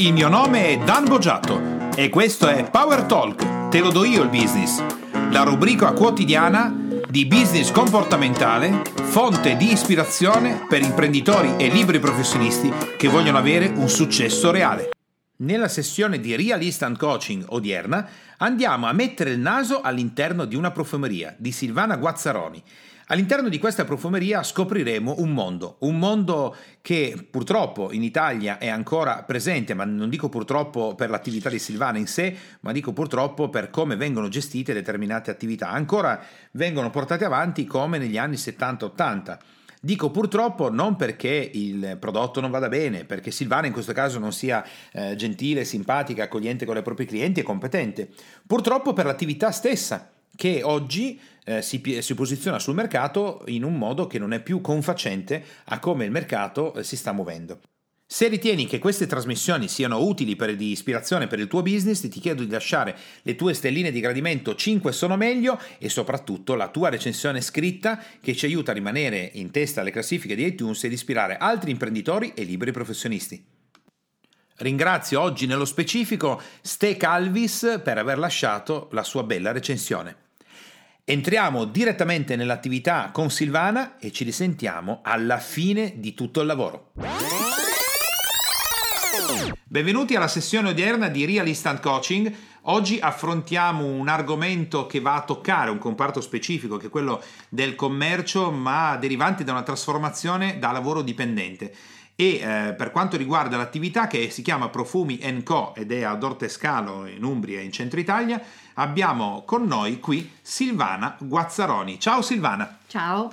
Il mio nome è Dan Boggiato e questo è Power Talk, te lo do io il business, la rubrica quotidiana di business comportamentale, fonte di ispirazione per imprenditori e liberi professionisti che vogliono avere un successo reale. Nella sessione di Real Instant Coaching odierna andiamo a mettere il naso all'interno di una profumeria di Silvana Guazzaroni All'interno di questa profumeria scopriremo un mondo, un mondo che purtroppo in Italia è ancora presente, ma non dico purtroppo per l'attività di Silvana in sé, ma dico purtroppo per come vengono gestite determinate attività. Ancora vengono portate avanti come negli anni 70-80. Dico purtroppo non perché il prodotto non vada bene, perché Silvana in questo caso non sia eh, gentile, simpatica, accogliente con i propri clienti e competente. Purtroppo per l'attività stessa, che oggi eh, si, si, posiziona sul mercato in un modo che non è più confacente a come il mercato eh, si sta muovendo. Se ritieni che queste trasmissioni siano utili per, di ispirazione per il tuo business, ti chiedo di lasciare le tue stelline di gradimento 5 sono meglio e soprattutto la tua recensione scritta che ci aiuta a rimanere in testa alle classifiche di iTunes ed ispirare altri imprenditori e liberi professionisti. Ringrazio oggi nello specifico Ste Calvis per aver lasciato la sua bella recensione. Entriamo direttamente nell'attività con Silvana e ci risentiamo alla fine di tutto il lavoro. Benvenuti alla sessione odierna di Real Instant Coaching. Oggi affrontiamo un argomento che va a toccare un comparto specifico che è quello del commercio, ma derivante da una trasformazione da lavoro dipendente e eh, per quanto riguarda l'attività che si chiama Profumi Co ed è ad Ortescalo in Umbria in centro Italia, abbiamo con noi qui Silvana Guazzaroni. Ciao Silvana. Ciao.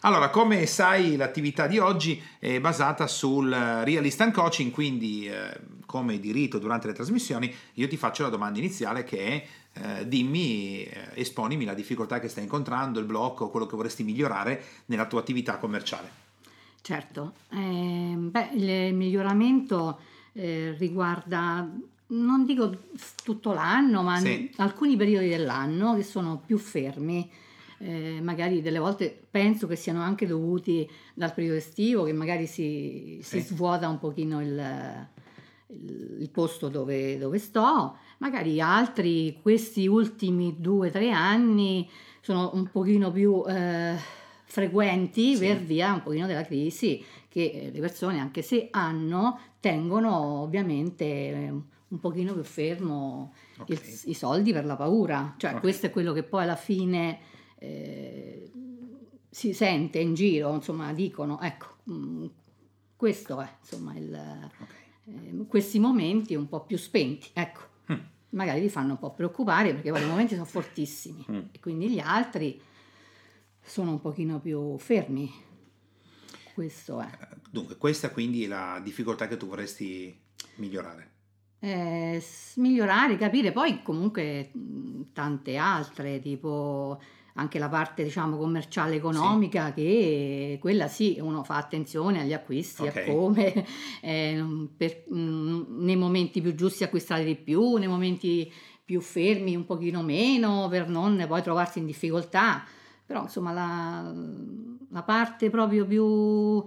Allora, come sai, l'attività di oggi è basata sul Real Instant Coaching, quindi eh, come di rito durante le trasmissioni io ti faccio la domanda iniziale che è eh, dimmi, eh, esponimi la difficoltà che stai incontrando, il blocco, quello che vorresti migliorare nella tua attività commerciale. Certo, eh, beh, il miglioramento eh, riguarda, non dico tutto l'anno, ma sì. alcuni periodi dell'anno che sono più fermi. Eh, magari delle volte penso che siano anche dovuti dal periodo estivo, che magari si, sì. si svuota un pochino il, il, il posto dove, dove, sto, magari altri questi ultimi due o tre anni sono un pochino più eh, frequenti sì. per via un pochino della crisi che eh, le persone anche se hanno tengono ovviamente eh, un pochino più fermo okay. il, i soldi per la paura cioè okay. questo è quello che poi alla fine eh, si sente in giro insomma dicono ecco mm, questo è insomma il, okay. eh, questi momenti un po' più spenti ecco mm. magari li fanno un po' preoccupare perché poi i momenti sono fortissimi mm. e quindi gli altri sono un pochino più fermi. Questo è. Dunque, questa quindi è la difficoltà che tu vorresti migliorare. Eh, migliorare, capire, poi comunque tante altre, tipo anche la parte diciamo commerciale economica sì. che quella sì uno fa attenzione agli acquisti okay. a come eh, per, mh, nei momenti più giusti acquistare di più nei momenti più fermi un pochino meno per non poi trovarsi in difficoltà però insomma la, la parte proprio più,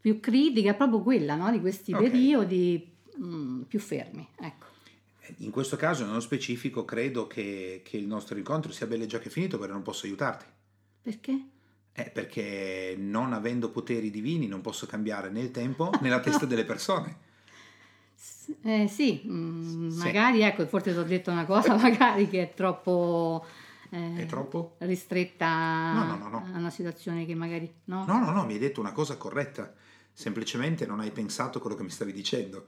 più, critica è proprio quella no? di questi okay. periodi mh, mm, più fermi. Ecco. In questo caso, nello specifico, credo che, che il nostro incontro sia bello già che finito perché non posso aiutarti. Perché? Eh, perché non avendo poteri divini non posso cambiare né il tempo né la testa delle persone. Eh, sì, mm, sì, magari ecco, forse ti ho detto una cosa magari che è troppo eh, è troppo? ristretta no, no, no, a una situazione che magari no? No, no, no, mi hai detto una cosa corretta, semplicemente non hai pensato quello che mi stavi dicendo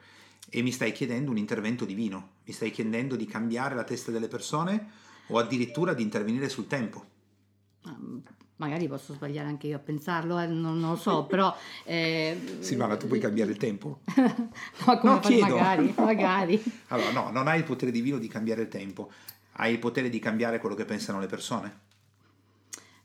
e mi stai chiedendo un intervento divino, mi stai chiedendo di cambiare la testa delle persone o addirittura di intervenire sul tempo. Ah, magari posso sbagliare anche io a pensarlo, eh, non, non, lo so, però... Eh... Silvana, tu puoi cambiare il tempo? no, come no, chiedo. magari, magari. allora, no, non hai il potere divino di cambiare il tempo, hai il potere di cambiare quello che pensano le persone?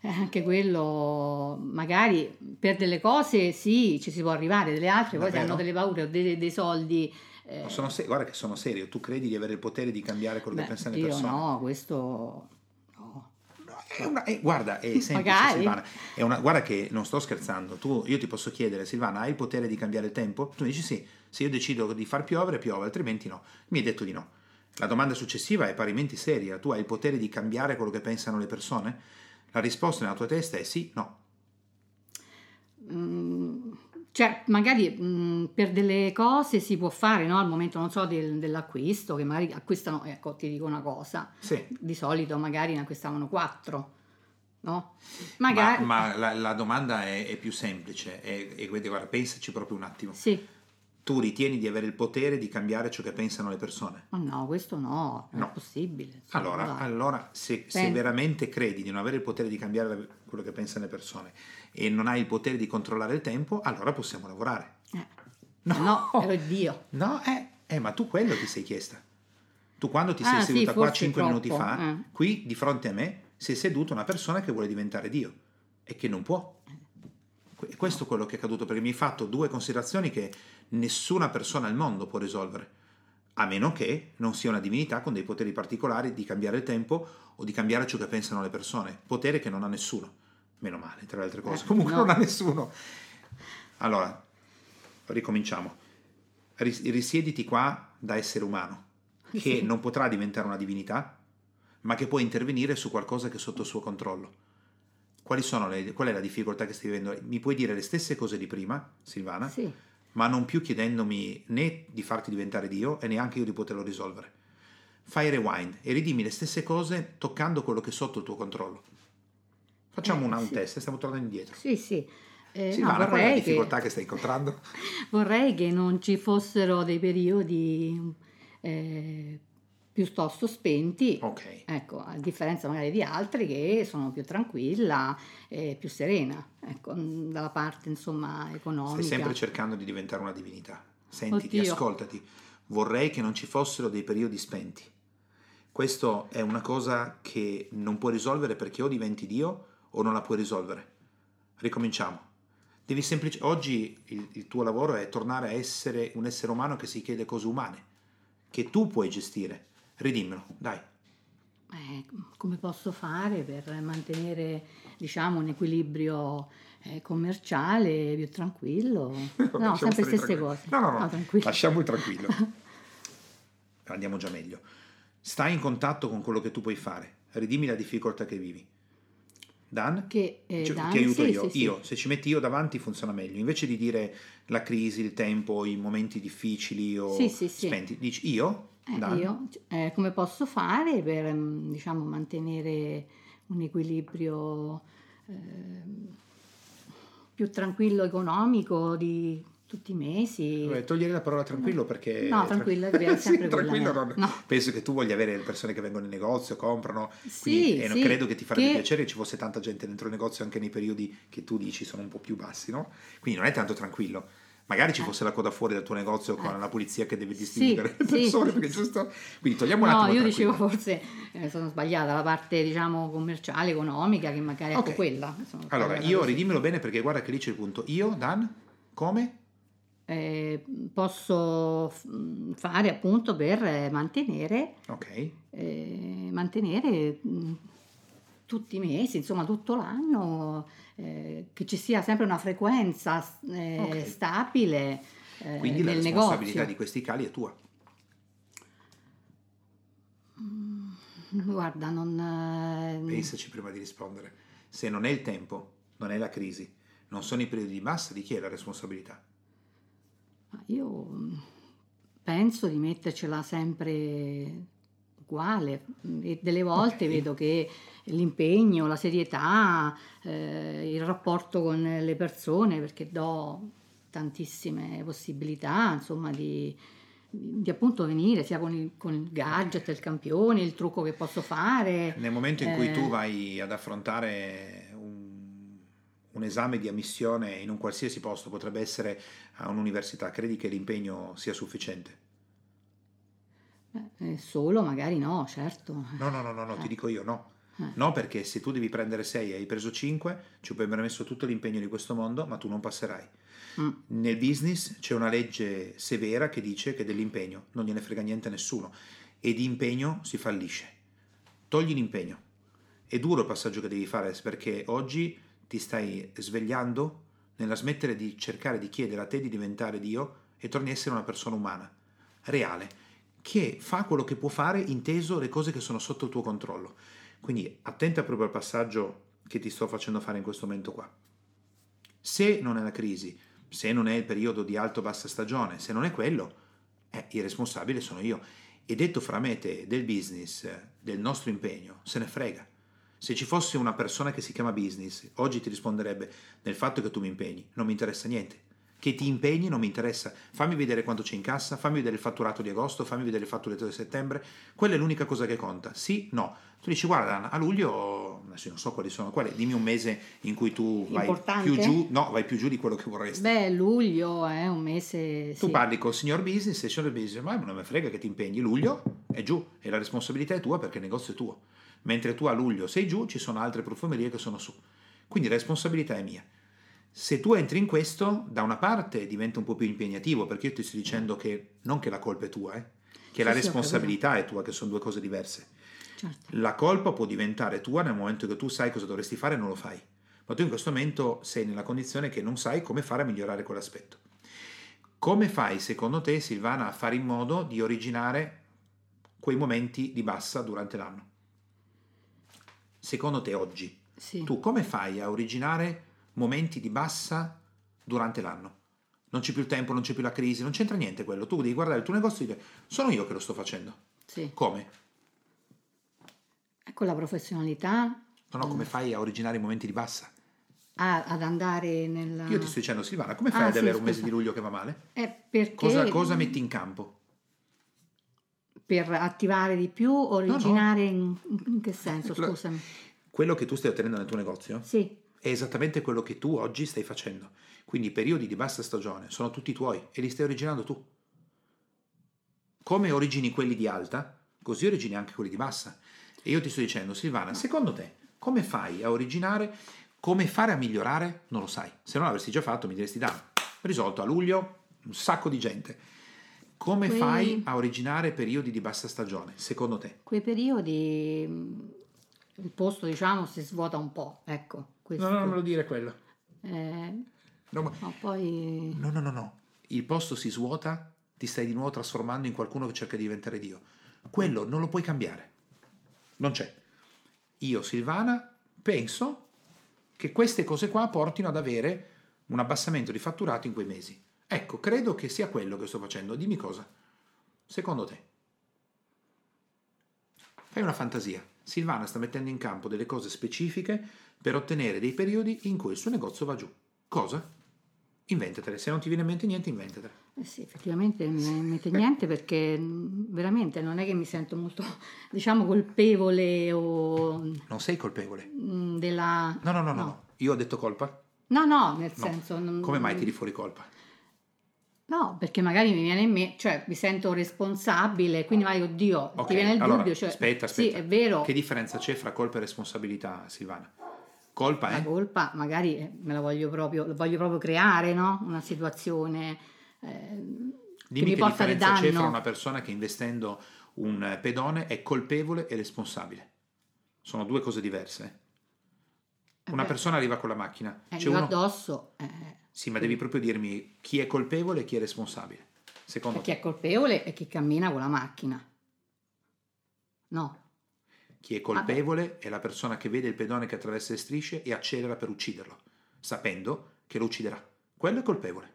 Eh, anche quello, magari per delle cose sì, ci si può arrivare, delle altre Davvero? poi se hanno delle paure o dei, dei soldi. Eh... Se- guarda che sono serio, tu credi di avere il potere di cambiare quello Beh, che pensano le persone? No, questo è una, è, guarda, è semplice Silvana. È una, guarda che non sto scherzando. Tu, io ti posso chiedere, Silvana, hai il potere di cambiare il tempo? Tu dici sì. Se io decido di far piovere, piove, altrimenti no. Mi hai detto di no. La domanda successiva è parimenti seria. Tu hai il potere di cambiare quello che pensano le persone? La risposta nella tua testa è sì, no. Mm, cioè, magari mm, per delle cose si può fare, no? Al momento, non so, del, dell'acquisto, che magari acquistano, ecco, ti dico una cosa, sì. di solito magari ne acquistavano quattro, no? Magari... Ma, ma la, la, domanda è, è più semplice, e guarda, pensaci proprio un attimo. Sì tu ritieni di avere il potere di cambiare ciò che pensano le persone? Ma no, questo no, non no. è possibile. Allora, allora se, se, veramente credi di non avere il potere di cambiare quello che pensano le persone e non hai il potere di controllare il tempo, allora possiamo lavorare. Eh. No, no, ero Dio. No, eh, eh, ma tu quello ti sei chiesta. Tu quando ti sei ah, seduta sì, qua 5 minuti fa, eh. qui di fronte a me, sei seduta una persona che vuole diventare Dio e che non può. E questo è quello che è accaduto perché mi hai fatto due considerazioni che nessuna persona al mondo può risolvere, a meno che non sia una divinità con dei poteri particolari di cambiare il tempo o di cambiare ciò che pensano le persone, potere che non ha nessuno, meno male tra le altre cose, eh, comunque no. non ha nessuno. Allora, ricominciamo. Risiediti qua da essere umano, che sì. non potrà diventare una divinità, ma che può intervenire su qualcosa che è sotto il suo controllo. Quali sono le, qual è la difficoltà che stai vivendo? Mi puoi dire le stesse cose di prima, Silvana? Sì ma non più chiedendomi né di farti diventare Dio e neanche io di poterlo risolvere. Fai rewind e ridimmi le stesse cose toccando quello che è sotto il tuo controllo. Facciamo eh, una, un sì. test, stiamo tornando indietro. Sì, sì. Eh, Silvana, no, qual è la difficoltà che... che stai incontrando? vorrei che non ci fossero dei periodi eh, piuttosto spenti, okay. ecco, a differenza magari di altri che sono più tranquilla e più serena, ecco, dalla parte insomma economica. Stai sempre cercando di diventare una divinità. Sentiti, Oddio. ascoltati. Vorrei che non ci fossero dei periodi spenti. Questo è una cosa che non puoi risolvere perché o diventi Dio o non la puoi risolvere. Ricominciamo. Devi semplice... Oggi il, il tuo lavoro è tornare a essere un essere umano che si chiede cose umane, che tu puoi gestire Ridimmelo, dai. Eh, come posso fare per mantenere diciamo, un equilibrio eh, commerciale più tranquillo? No, sempre le stesse cose. No, no, no, no lasciamolo tranquillo. Andiamo già meglio. Stai in contatto con quello che tu puoi fare. Ridimmi la difficoltà che vivi. Dan? Che, eh, cioè, Dan, ti aiuto sì, io. Sì, io, se ci metti io davanti funziona meglio. Invece di dire la crisi, il tempo, i momenti difficili o spenti, dici io eh, io eh, come posso fare per mm, diciamo, mantenere un equilibrio eh, più tranquillo economico di tutti i mesi. Beh, togliere la parola tranquillo perché... No, tranquillo è sempre sì, tranquillo non... no. Penso che tu voglia avere le persone che vengono in negozio, comprano, sì, e non sì, credo che ti farebbe che... piacere che ci fosse tanta gente dentro il negozio anche nei periodi che tu dici sono un po' più bassi, no? Quindi non è tanto tranquillo. Magari ci eh. fosse la coda fuori dal tuo negozio con eh. la polizia che deve distinguere sì, le persone, perché giusto... Quindi togliamo un no, attimo io dicevo forse eh, sono sbagliata, la parte diciamo commerciale, economica, che magari okay. ecco quella. Allora, io così. ridimmelo bene perché guarda che lì c'è il punto. Io, Dan, come? Eh, posso fare appunto per mantenere, okay. eh, mantenere tutti i mesi, insomma tutto l'anno, eh, che ci sia sempre una frequenza eh, okay. stabile eh, Quindi nel la responsabilità negozio. di questi cali è tua. Mm, guarda, non... Eh, Pensaci prima di rispondere. Se non è il tempo, non è la crisi, non sono i periodi di massa, di chi è la responsabilità? Io mm, penso di mettercela sempre uguale e delle volte okay. vedo che l'impegno, la serietà, eh, il rapporto con le persone, perché do tantissime possibilità, insomma, di, di appunto venire sia con il, con il, gadget, il campione, il trucco che posso fare. Nel momento in eh, cui tu vai ad affrontare un, esame di ammissione in un qualsiasi posto, potrebbe essere a un'università, credi che l'impegno sia sufficiente? Eh, solo magari no, certo. No, no, no, no, no ti eh. dico io no. Eh. No, perché se tu devi prendere 6 e hai preso 5, ci puoi aver messo tutto l'impegno di questo mondo, ma tu non passerai. Mm. Nel business c'è una legge severa che dice che dell'impegno non gliene frega niente a nessuno e di impegno si fallisce. Togli l'impegno. È duro il passaggio che devi fare perché oggi ti stai svegliando nella smettere di cercare di chiedere a te di diventare Dio e torni a essere una persona umana, reale, che fa quello che può fare inteso le cose che sono sotto il tuo controllo. Quindi attenta proprio al passaggio che ti sto facendo fare in questo momento qua. Se non è la crisi, se non è il periodo di alto-bassa stagione, se non è quello, eh, il responsabile sono io. E detto fra me e te del business, del nostro impegno, se ne frega. Se ci fosse una persona che si chiama business, oggi ti risponderebbe nel fatto che tu mi impegni, non mi interessa niente. Che ti impegni non mi interessa. Fammi vedere quanto c'è in cassa, fammi vedere il fatturato di agosto, fammi vedere il fatturato di settembre. Quella è l'unica cosa che conta. Sì, no. Tu dici, guarda, a luglio, adesso non so quali sono, quali, dimmi un mese in cui tu vai Importante? più giù, no, vai più giù di quello che vorresti. Beh, luglio è un mese... Tu sì. parli col signor business e il signor business, ma non mi frega che ti impegni. Luglio è giù e la responsabilità è tua perché il negozio è tuo. Mentre tu a luglio sei giù, ci sono altre profumerie che sono su. Quindi la responsabilità è mia. Se tu entri in questo, da una parte diventa un po' più impegnativo, perché io ti sto dicendo che non che la colpa è tua, eh, che la Sì, sì, ho responsabilità è tua, che sono due cose diverse. Certo. La colpa può diventare tua nel momento che tu sai cosa dovresti fare e non lo fai. Ma tu in questo momento sei nella condizione che non sai come fare a migliorare quell'aspetto. Come fai, secondo te, Silvana, a fare in modo di originare quei momenti di bassa durante l'anno? Secondo te oggi, Sì. tu come fai a originare momenti di bassa durante l'anno? Non c'è più il tempo, non c'è più la crisi, non c'entra niente quello. Tu devi guardare il tuo negozio e dire, sono io che lo sto facendo. sì. Come? Con la professionalità No, no, come fai a originare i momenti di bassa? a- ad andare nella... Io ti sto dicendo, Silvana, come fai Ah, ad sì, avere un mese scusa. di luglio che va male? È perché Cosa, cosa metti in campo? Per attivare di più, originare in, in che senso, scusami? Quello che tu stai ottenendo nel tuo negozio Sì, è esattamente quello che tu oggi stai facendo. Quindi i periodi di bassa stagione sono tutti tuoi e li stai originando tu. Come origini quelli di alta, così origini anche quelli di bassa. E io ti sto dicendo, Silvana, secondo te, come fai a originare, come fare a migliorare? Non lo sai. Se non l'avresti già fatto, mi diresti, dai, risolto a luglio, un sacco di gente. Come Quei- fai a originare periodi di bassa stagione, secondo te? quei periodi mh, il posto diciamo si svuota un po', ecco. Questo. No, no, non me lo dire quello. Eh, No, ma- ma poi No, no, no, no. Il posto si svuota, ti stai di nuovo trasformando in qualcuno che cerca di diventare Dio. Quello non lo puoi cambiare. Non c'è. Io, Silvana, penso che queste cose qua portino ad avere un abbassamento di fatturato in quei mesi. Ecco, credo che sia quello che sto facendo. Dimmi cosa. Secondo te. Fai una fantasia. Silvana sta mettendo in campo delle cose specifiche per ottenere dei periodi in cui il suo negozio va giù. Cosa? Inventatele. Se non ti viene in mente niente, inventatele. eh sì, effettivamente non mi viene in mente niente perché veramente non è che mi sento molto diciamo colpevole o Non sei colpevole. mh, della No, no, no, no. no. Io ho detto colpa? No, no, nel No. senso non- Come mai tiri fuori colpa? No, perché magari mi viene in me, cioè mi sento responsabile, quindi vai, oddio, Ok, ti viene il allora, dubbio, cioè, aspetta, sì, aspetta. è vero, Che differenza c'è fra colpa e responsabilità, Silvana? Colpa la è? colpa magari eh, me la voglio proprio, la voglio proprio creare, no? Una situazione eh, che Dimmi mi che porta di differenza c'è fra una persona che investendo un eh, pedone è colpevole e responsabile. Sono due cose diverse. Una beh. persona arriva con la macchina. Eh, C'è uno... addosso, eh, Sì, ma devi proprio dirmi chi è colpevole e chi è responsabile. Secondo e chi te, è colpevole è chi cammina con la macchina. No, chi è colpevole è la persona che vede il pedone che attraversa le strisce e accelera per ucciderlo, sapendo che lo ucciderà. Quello è colpevole.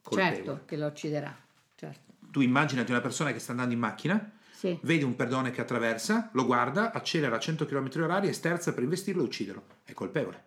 Colpevole. certo che lo ucciderà, certo. Tu immaginati una persona che sta andando in macchina, Sì, vede un pedone che attraversa, lo guarda, accelera a 100 km/h e sterza per investirlo e ucciderlo. È colpevole.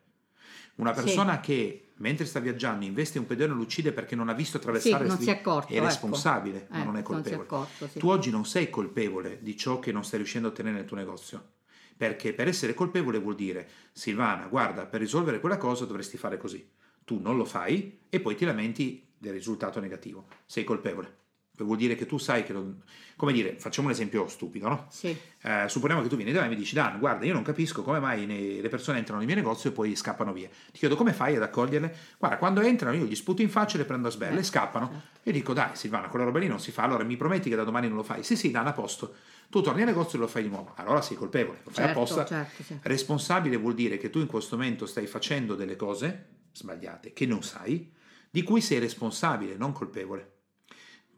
Una Sì. persona che mentre sta viaggiando investe un pedone e lo uccide perché non ha visto attraversare Sì, non si è accorto, è ecco. responsabile, ma Eh, non è non colpevole. accorto, sì. Tu oggi non sei colpevole di ciò che non stai riuscendo a ottenere nel tuo negozio. Perché per essere colpevole vuol dire, Silvana, guarda, per risolvere quella cosa dovresti fare così. Tu non lo fai e poi ti lamenti del risultato negativo. Sei colpevole. Vuol dire che tu sai che non... Come dire, facciamo un esempio stupido, no? sì, Eh, supponiamo che tu vieni da me e mi dici, Dan, guarda, io non capisco come mai ne- le persone entrano nel mio negozio e poi scappano via. Ti chiedo come fai ad accoglierle? Guarda, quando entrano io gli sputo in faccia e le prendo a sberle, Eh, scappano. certo. E dico, dai Silvana, quella roba lì non si fa, allora mi prometti che da domani non lo fai? Sì, sì, Dan, a posto. Tu torni al negozio e lo fai di nuovo. Allora sei colpevole, lo fai certo, apposta. certo, sì. Responsabile vuol dire che tu in questo momento stai facendo delle cose sbagliate che non sai, di cui sei responsabile, non colpevole.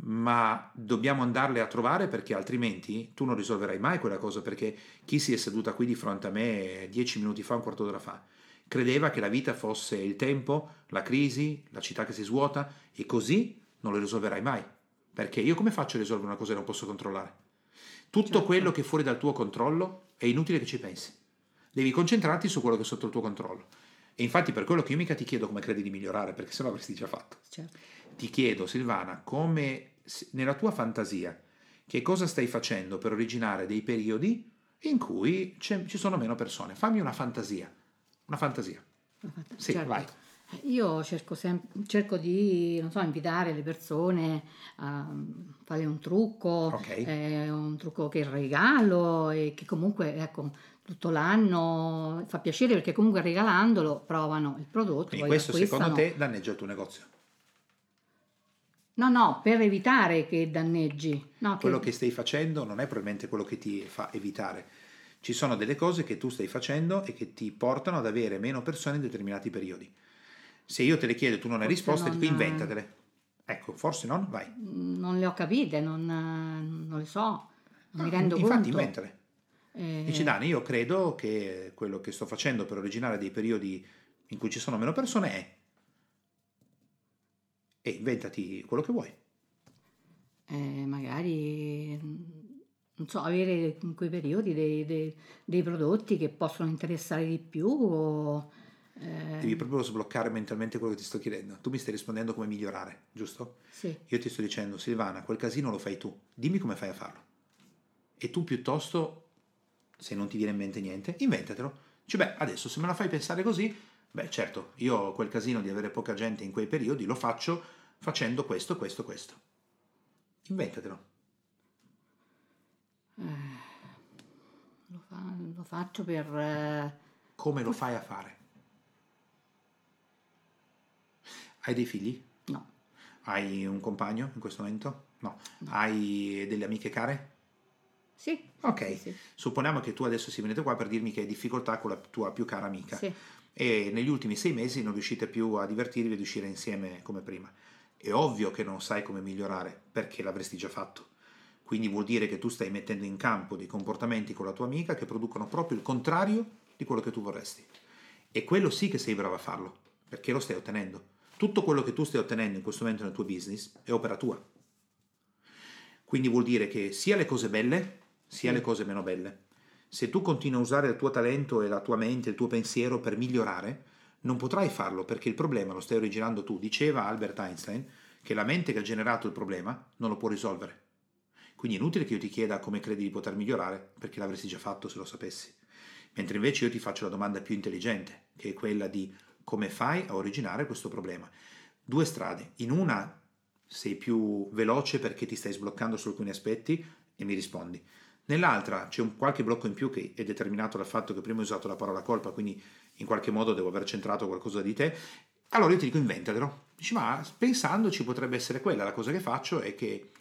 Ma dobbiamo andarle a trovare perché altrimenti tu non risolverai mai quella cosa perché chi si è seduta qui di fronte a me dieci minuti fa, un quarto d'ora fa, credeva che la vita fosse il tempo, la crisi, la città che si svuota e così non lo risolverai mai. Perché io come faccio a risolvere una cosa che non posso controllare? Tutto certo. quello che è fuori dal tuo controllo è inutile che ci pensi. Devi concentrarti su quello che è sotto il tuo controllo. E infatti per quello che io mica ti chiedo come credi di migliorare, perché se no avresti già fatto. Certo. Ti chiedo, Silvana, come nella tua fantasia, che cosa stai facendo per originare dei periodi in cui ci sono meno persone? Fammi una fantasia. Una fantasia. Sì, certo. vai. Io cerco, sem- cerco di so, invitare le persone a fare un trucco, okay. eh, un trucco che regalo e che comunque ecco, tutto l'anno fa piacere perché comunque regalandolo provano il prodotto. Quindi questo secondo te danneggia il tuo negozio? No, no, per evitare che danneggi. No, quello che... che stai facendo non è probabilmente quello che ti fa evitare. Ci sono delle cose che tu stai facendo e che ti portano ad avere meno persone in determinati periodi. Se io te le chiedo e tu non hai risposte, non... inventatele. Ecco, forse non? Vai. Non le ho capite, non, non le so, non no, mi rendo infatti, conto. Infatti, inventale. Eh... Dici Dani, io credo che quello che sto facendo per originare dei periodi in cui ci sono meno persone è... E inventati quello che vuoi. Eh, magari non so, avere in quei periodi dei, dei, dei prodotti che possono interessare di più o eh... Devi proprio sbloccare mentalmente quello che ti sto chiedendo. Tu mi stai rispondendo come migliorare, giusto? Sì. Io ti sto dicendo, Silvana, quel casino lo fai tu. Dimmi come fai a farlo. E tu piuttosto, se non ti viene in mente niente, inventatelo. Cioè, beh, adesso se me la fai pensare così, beh, certo, io ho quel casino di avere poca gente in quei periodi, lo faccio facendo questo, questo, questo. Inventatelo. Eh, lo, fa, lo, faccio per... Eh... Come lo fai a fare? Hai dei figli? No. Hai un compagno in questo momento? No. no. Hai delle amiche care? Sì. Ok. Sì, sì. Supponiamo che tu adesso si venite qua per dirmi che hai difficoltà con la tua più cara amica. Sì. E negli ultimi sei mesi non riuscite più a divertirvi ed uscire insieme come prima. È ovvio che non sai come migliorare, perché l'avresti già fatto. Quindi vuol dire che tu stai mettendo in campo dei comportamenti con la tua amica che producono proprio il contrario di quello che tu vorresti. E quello sì che sei bravo a farlo, perché lo stai ottenendo tutto quello che tu stai ottenendo in questo momento nel tuo business è opera tua. Quindi vuol dire che sia le cose belle, sia le cose meno belle. Se tu continui a usare il tuo talento e la tua mente, il tuo pensiero per migliorare, non potrai farlo perché il problema lo stai originando tu. Diceva Albert Einstein che la mente che ha generato il problema non lo può risolvere. Quindi è inutile che io ti chieda come credi di poter migliorare, perché l'avresti già fatto se lo sapessi. Mentre invece io ti faccio la domanda più intelligente, che è quella di come fai a originare questo problema? Due strade. In una sei più veloce perché ti stai sbloccando su alcuni aspetti e mi rispondi. Nell'altra c'è un qualche blocco in più che è determinato dal fatto che prima hai usato la parola colpa, quindi in qualche modo devo aver centrato qualcosa di te. Allora io ti dico inventatelo. Dici, ma pensandoci potrebbe essere quella la cosa che faccio è che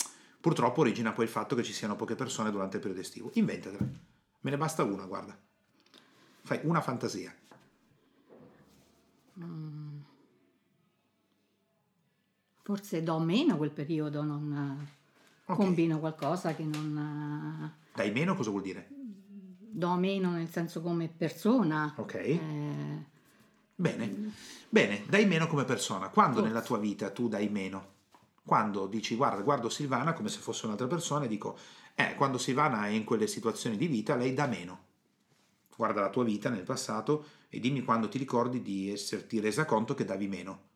purtroppo origina poi il fatto che ci siano poche persone durante il periodo estivo. Inventatela. Me ne basta una, guarda. Fai una fantasia. Mm. Forse do meno quel periodo, non okay. combino qualcosa che non... Dai meno cosa vuol dire? Do meno nel senso come persona. Ok. Eh, bene, bene, dai meno come persona. Quando forse. nella tua vita tu dai meno? Quando dici guarda, guardo Silvana come se fosse un'altra persona e dico, eh, quando Silvana è in quelle situazioni di vita lei dà meno. Guarda la tua vita nel passato e dimmi quando ti ricordi di esserti resa conto che davi meno.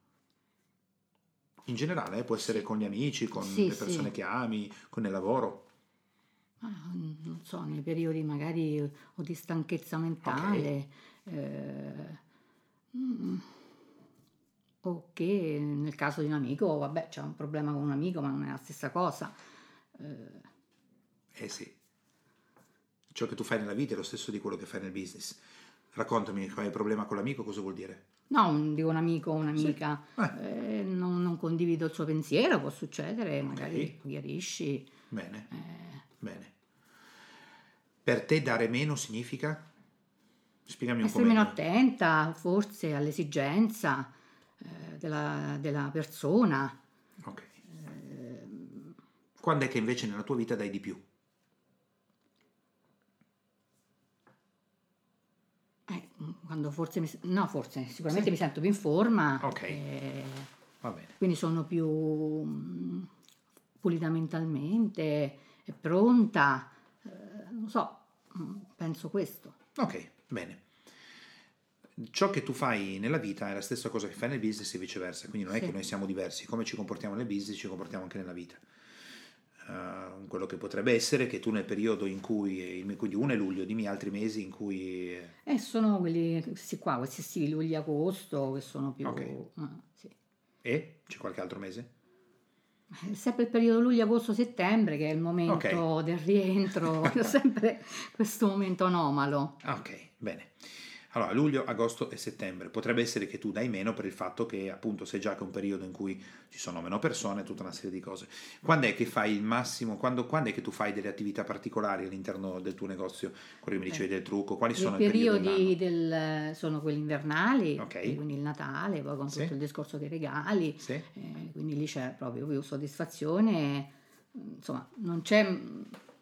In generale, eh, può essere con gli amici, con sì, le persone sì. che ami, con il lavoro. Ah, non so, nei periodi magari o di stanchezza mentale. Okay. Eh, mm, o che nel caso di un amico, vabbè, c'è un problema con un amico, ma non è la stessa cosa. Eh, eh sì. Ciò che tu fai nella vita è lo stesso di quello che fai nel business. Raccontami, hai problema con l'amico, cosa vuol dire? No, dico un amico o un'amica, sì. eh. Eh, non, non, condivido il suo pensiero, può succedere, okay. magari chiarisci. Bene, eh. bene. Per te dare meno significa? Spiegami un Essere po' meno attenta, forse, all'esigenza eh, della, della, persona. Ok. Eh, Quando è che invece nella tua vita dai di più? Eh, quando forse mi, no, forse sicuramente sì. mi sento più in forma. Ok. Eh, Va bene. Quindi sono più mm, pulita mentalmente, pronta, non so, mm, penso questo. Ok, bene. Ciò che tu fai nella vita è la stessa cosa che fai nel business e viceversa, quindi non è sì. che noi siamo diversi, come ci comportiamo nel business ci comportiamo anche nella vita. Uh, quello che potrebbe essere che tu nel periodo in cui, quindi 1 luglio, dimmi altri mesi in cui... Eh, sono quelli, questi qua, questi sì, luglio-agosto, che sono più... Okay. Uh, sì. E? C'è qualche altro mese? Sempre il periodo luglio-agosto-settembre che è il momento okay. del rientro, sempre questo momento anomalo. Ok, bene. Allora, luglio, agosto e settembre. Potrebbe essere che tu dai meno per il fatto che appunto sei già che è un periodo in cui ci sono meno persone, tutta una serie di cose. Quando è che fai il massimo, quando, quando è che tu fai delle attività particolari all'interno del tuo negozio? Quello mi dicevi eh. del trucco, quali sono i periodi? del, sono quelli invernali, okay. quindi il Natale, poi con sì. tutto il discorso dei regali, sì. eh, quindi lì c'è proprio più soddisfazione, insomma non c'è,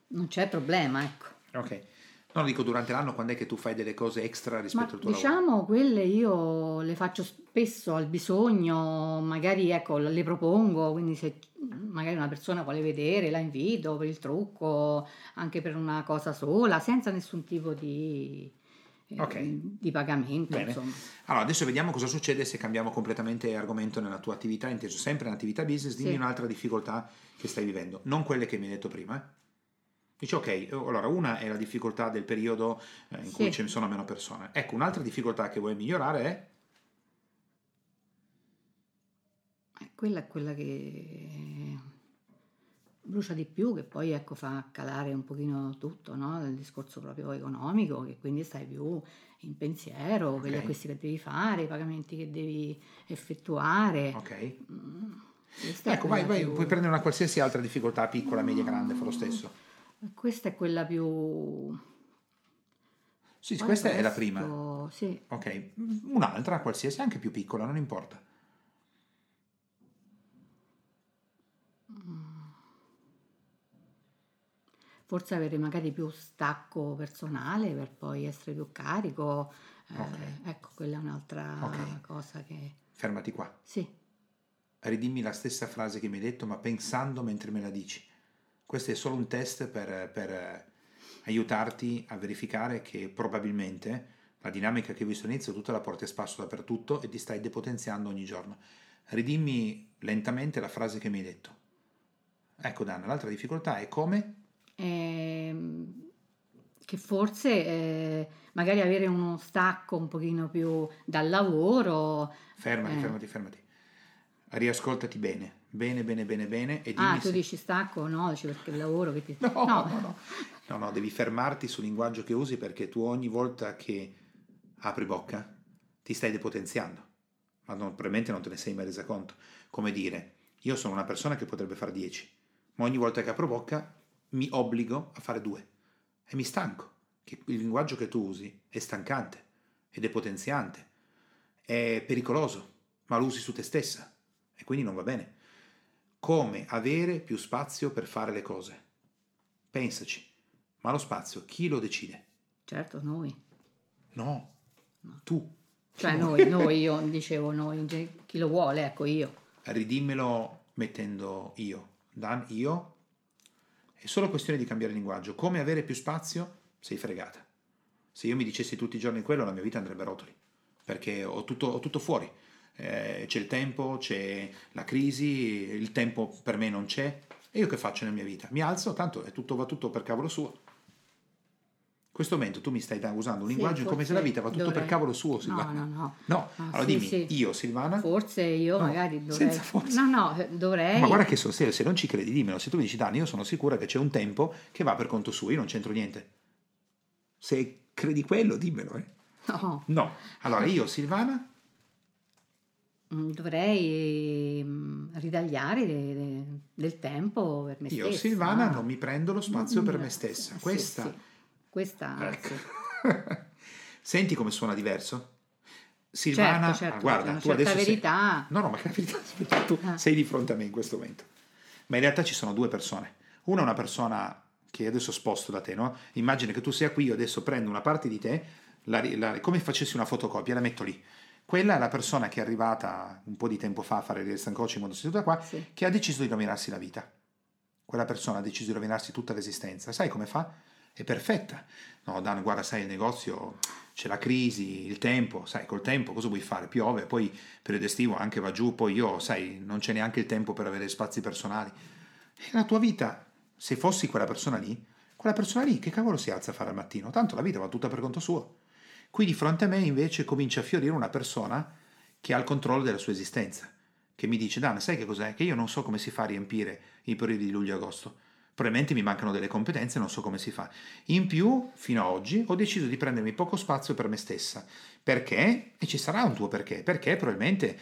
non c'è problema, ecco. Ok. No, dico durante l'anno quando è che tu fai delle cose extra rispetto Ma al tuo diciamo, lavoro? quelle io le faccio spesso al bisogno, magari ecco, le propongo, quindi se magari una persona vuole vedere, la invito per il trucco, anche per una cosa sola, senza nessun tipo di, eh, okay. di pagamento. Allora, adesso vediamo cosa succede se cambiamo completamente argomento nella tua attività, inteso sempre nell'attività business, dimmi sì. un'altra difficoltà che stai vivendo, non quelle che mi hai detto prima. Eh? Dice ok, allora una è la difficoltà del periodo eh, in sì. cui ce ne sono meno persone. Ecco, un'altra difficoltà che vuoi migliorare è? Eh, quella è quella che brucia di più, che poi ecco, fa calare un pochino tutto, no? il discorso proprio economico, che quindi stai più in pensiero okay. per gli acquisti che devi fare, i pagamenti che devi effettuare. Ok. Mm, ecco, vai, vai, puoi prendere una qualsiasi altra difficoltà, piccola, media, grande, fa lo stesso. Questa è quella più... Sì, Poi questa è la prima. Sì. Ok, un'altra qualsiasi, anche più piccola, non importa. Forse avere magari più stacco personale per poi essere più carico. Eh, okay. ecco, quella è un'altra okay. cosa che... Fermati qua. Sì. Ridimmi la stessa frase che mi hai detto, ma pensando mentre me la dici. Questo è solo un test per, per aiutarti a verificare che probabilmente la dinamica che hai visto all'inizio tutta la porti a spasso dappertutto e ti stai depotenziando ogni giorno. Ridimmi lentamente la frase che mi hai detto. Ecco Dana, l'altra difficoltà è come? Eh, che forse eh, magari avere uno stacco un pochino più dal lavoro. Fermati, eh. fermati, fermati. Riascoltati bene bene, bene, bene, bene. E ah, tu se... dici stacco? No, dici perché il lavoro che ti... No, no, no, no, no, no, devi fermarti sul linguaggio che usi perché tu ogni volta che apri bocca ti stai depotenziando, ma non, probabilmente non te ne sei mai resa conto. Come dire, io sono una persona che potrebbe fare 10, ma ogni volta che apro bocca mi obbligo a fare 2 e mi stanco, che il linguaggio che tu usi è stancante, è depotenziante, è pericoloso, ma lo usi su te stessa e quindi non va bene come avere più spazio per fare le cose. Pensaci, ma lo spazio chi lo decide? Certo, noi. No, no. tu. Cioè noi, noi, io dicevo noi, chi lo vuole, ecco io. Ridimmelo mettendo io. Dan, io. È solo questione di cambiare linguaggio. Come avere più spazio? Sei fregata. Se io mi dicessi tutti i giorni quello, la mia vita andrebbe a rotoli. Perché ho tutto, ho tutto fuori eh, c'è il tempo, c'è la crisi, il tempo per me non c'è. E io che faccio nella mia vita? Mi alzo, tanto è tutto, va tutto per cavolo suo. In questo momento tu mi stai usando un linguaggio sì, come se la vita va tutto dovrei. per cavolo suo, Silvana. No, no, no. No, ah, allora sì, dimmi, sì. io, Silvana. Forse io no, magari dovrei. Senza forse. No, no, dovrei. Ma guarda che so, se, se non ci credi, dimmelo. Se tu mi dici, Dani, io sono sicura che c'è un tempo che va per conto suo, io non c'entro niente. Se credi quello, dimmelo, eh. No. No. Allora io, Silvana, Mm, dovrei mm, ridagliare del tempo per me Io, stessa. Io, Silvana, non mi prendo lo spazio mm, per me stessa. Questa... Sì. Questa... Ecco. Senti come suona diverso? Silvana, certo, certo, ah, guarda, tu adesso verità. Sei... No, no, ma che la verità, aspetta, tu ah. sei di fronte a me in questo momento. Ma in realtà ci sono due persone. Una è una persona che adesso sposto da te, no? Immagina che tu sia qui, io adesso prendo una parte di te, la, la, come facessi una fotocopia, la metto lì. Quella è la persona che è arrivata un po' di tempo fa a fare il instant coaching quando sei seduta qua, sì. che ha deciso di rovinarsi la vita. Quella persona ha deciso di rovinarsi tutta l'esistenza. Sai come fa? È perfetta. No, Dan, guarda, sai, il negozio c'è la crisi, il tempo, sai, col tempo cosa vuoi fare? Piove, poi periodo estivo anche va giù, poi io, sai, non c'è neanche il tempo per avere spazi personali. E la tua vita, se fossi quella persona lì, quella persona lì che cavolo si alza a fare al mattino? Tanto la vita va tutta per conto suo. Qui di fronte a me invece comincia a fiorire una persona che ha il controllo della sua esistenza, che mi dice, Dan, sai che cos'è? Che io non so come si fa a riempire i periodi di luglio e agosto probabilmente mi mancano delle competenze, non so come si fa. In più, fino ad oggi, ho deciso di prendermi poco spazio per me stessa. Perché? E ci sarà un tuo perché. Perché probabilmente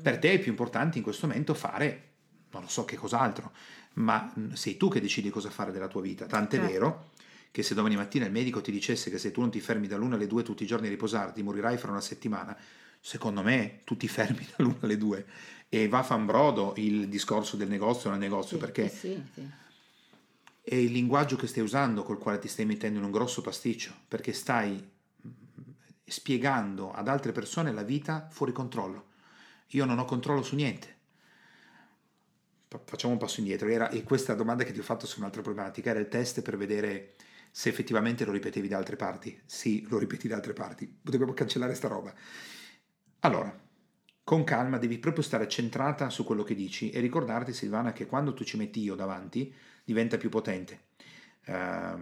per te è più importante in questo momento fare, non lo so che cos'altro, ma sei tu che decidi cosa fare della tua vita. Tant'è certo. vero che se domani mattina il medico ti dicesse che se tu non ti fermi dall'una alle due tutti i giorni a riposarti, morirai fra una settimana, secondo me tu ti fermi dall'una alle due e va a fanbrodo il discorso del negozio nel negozio sì, perché... Sì, sì è il linguaggio che stai usando col quale ti stai mettendo in un grosso pasticcio, perché stai mm, spiegando ad altre persone la vita fuori controllo. Io non ho controllo su niente. Facciamo un passo indietro. Era, e questa domanda che ti ho fatto su un'altra problematica era il test per vedere se effettivamente lo ripetevi da altre parti. Sì, lo ripeti da altre parti. Dobbiamo cancellare sta roba. Allora, con calma devi proprio stare centrata su quello che dici e ricordarti, Silvana, che quando tu ci metti io davanti, diventa più potente. Uh,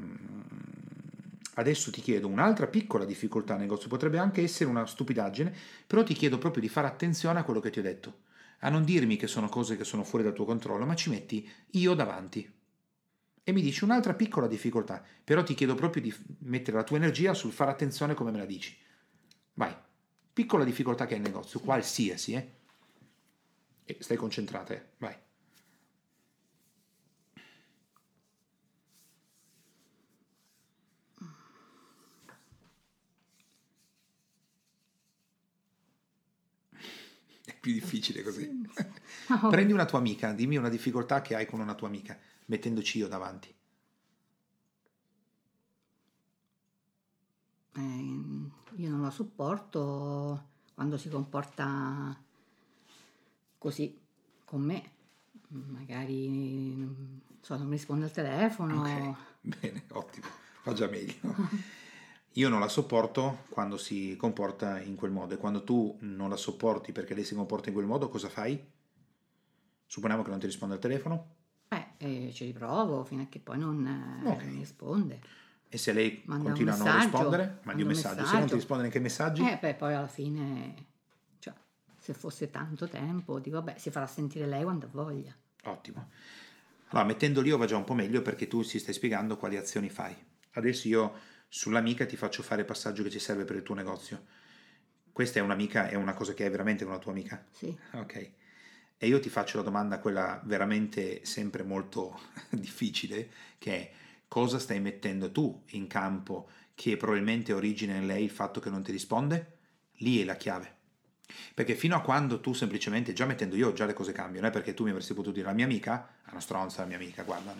adesso ti chiedo un'altra piccola difficoltà nel negozio, potrebbe anche essere una stupidaggine, però ti chiedo proprio di fare attenzione a quello che ti ho detto, a non dirmi che sono cose che sono fuori dal tuo controllo, ma ci metti io davanti. E mi dici un'altra piccola difficoltà, però ti chiedo proprio di mettere la tua energia sul fare attenzione come me la dici. Vai, piccola difficoltà che hai nel negozio, qualsiasi, eh? E stai concentrata, eh? Vai. più difficile così. Prendi una tua amica, dimmi una difficoltà che hai con una tua amica, mettendoci io davanti. Eh, io non la sopporto quando si comporta così con me. Magari so, non mi risponde al telefono. Okay. Bene, ottimo, fa già meglio. Io non la sopporto quando si comporta in quel modo e quando tu non la sopporti perché lei si comporta in quel modo, cosa fai? Supponiamo che non ti risponda al telefono? Eh, ci riprovo fino a che poi non, eh, okay. non risponde. E se lei manda continua a non rispondere, mandi un messaggio. messaggio. Se non ti risponde neanche ai messaggi? Eh, beh, poi alla fine, cioè, se fosse tanto tempo, dico, beh, si farà sentire lei quando ha voglia. Ottimo. Allora, mettendo lì va già un po' meglio perché tu si stai spiegando quali azioni fai. Adesso io Sull'amica ti faccio fare il passaggio che ci serve per il tuo negozio. Questa è un'amica, è una cosa che è veramente una tua amica? Sì. Ok. E io ti faccio la domanda, quella veramente sempre molto difficile, che è cosa stai mettendo tu in campo che probabilmente origina in lei il fatto che non ti risponde? Lì è la chiave. Perché fino a quando tu semplicemente, già mettendo io, già le cose cambiano, eh? perché tu mi avresti potuto dire la mia amica, è una stronza la mia amica, guarda,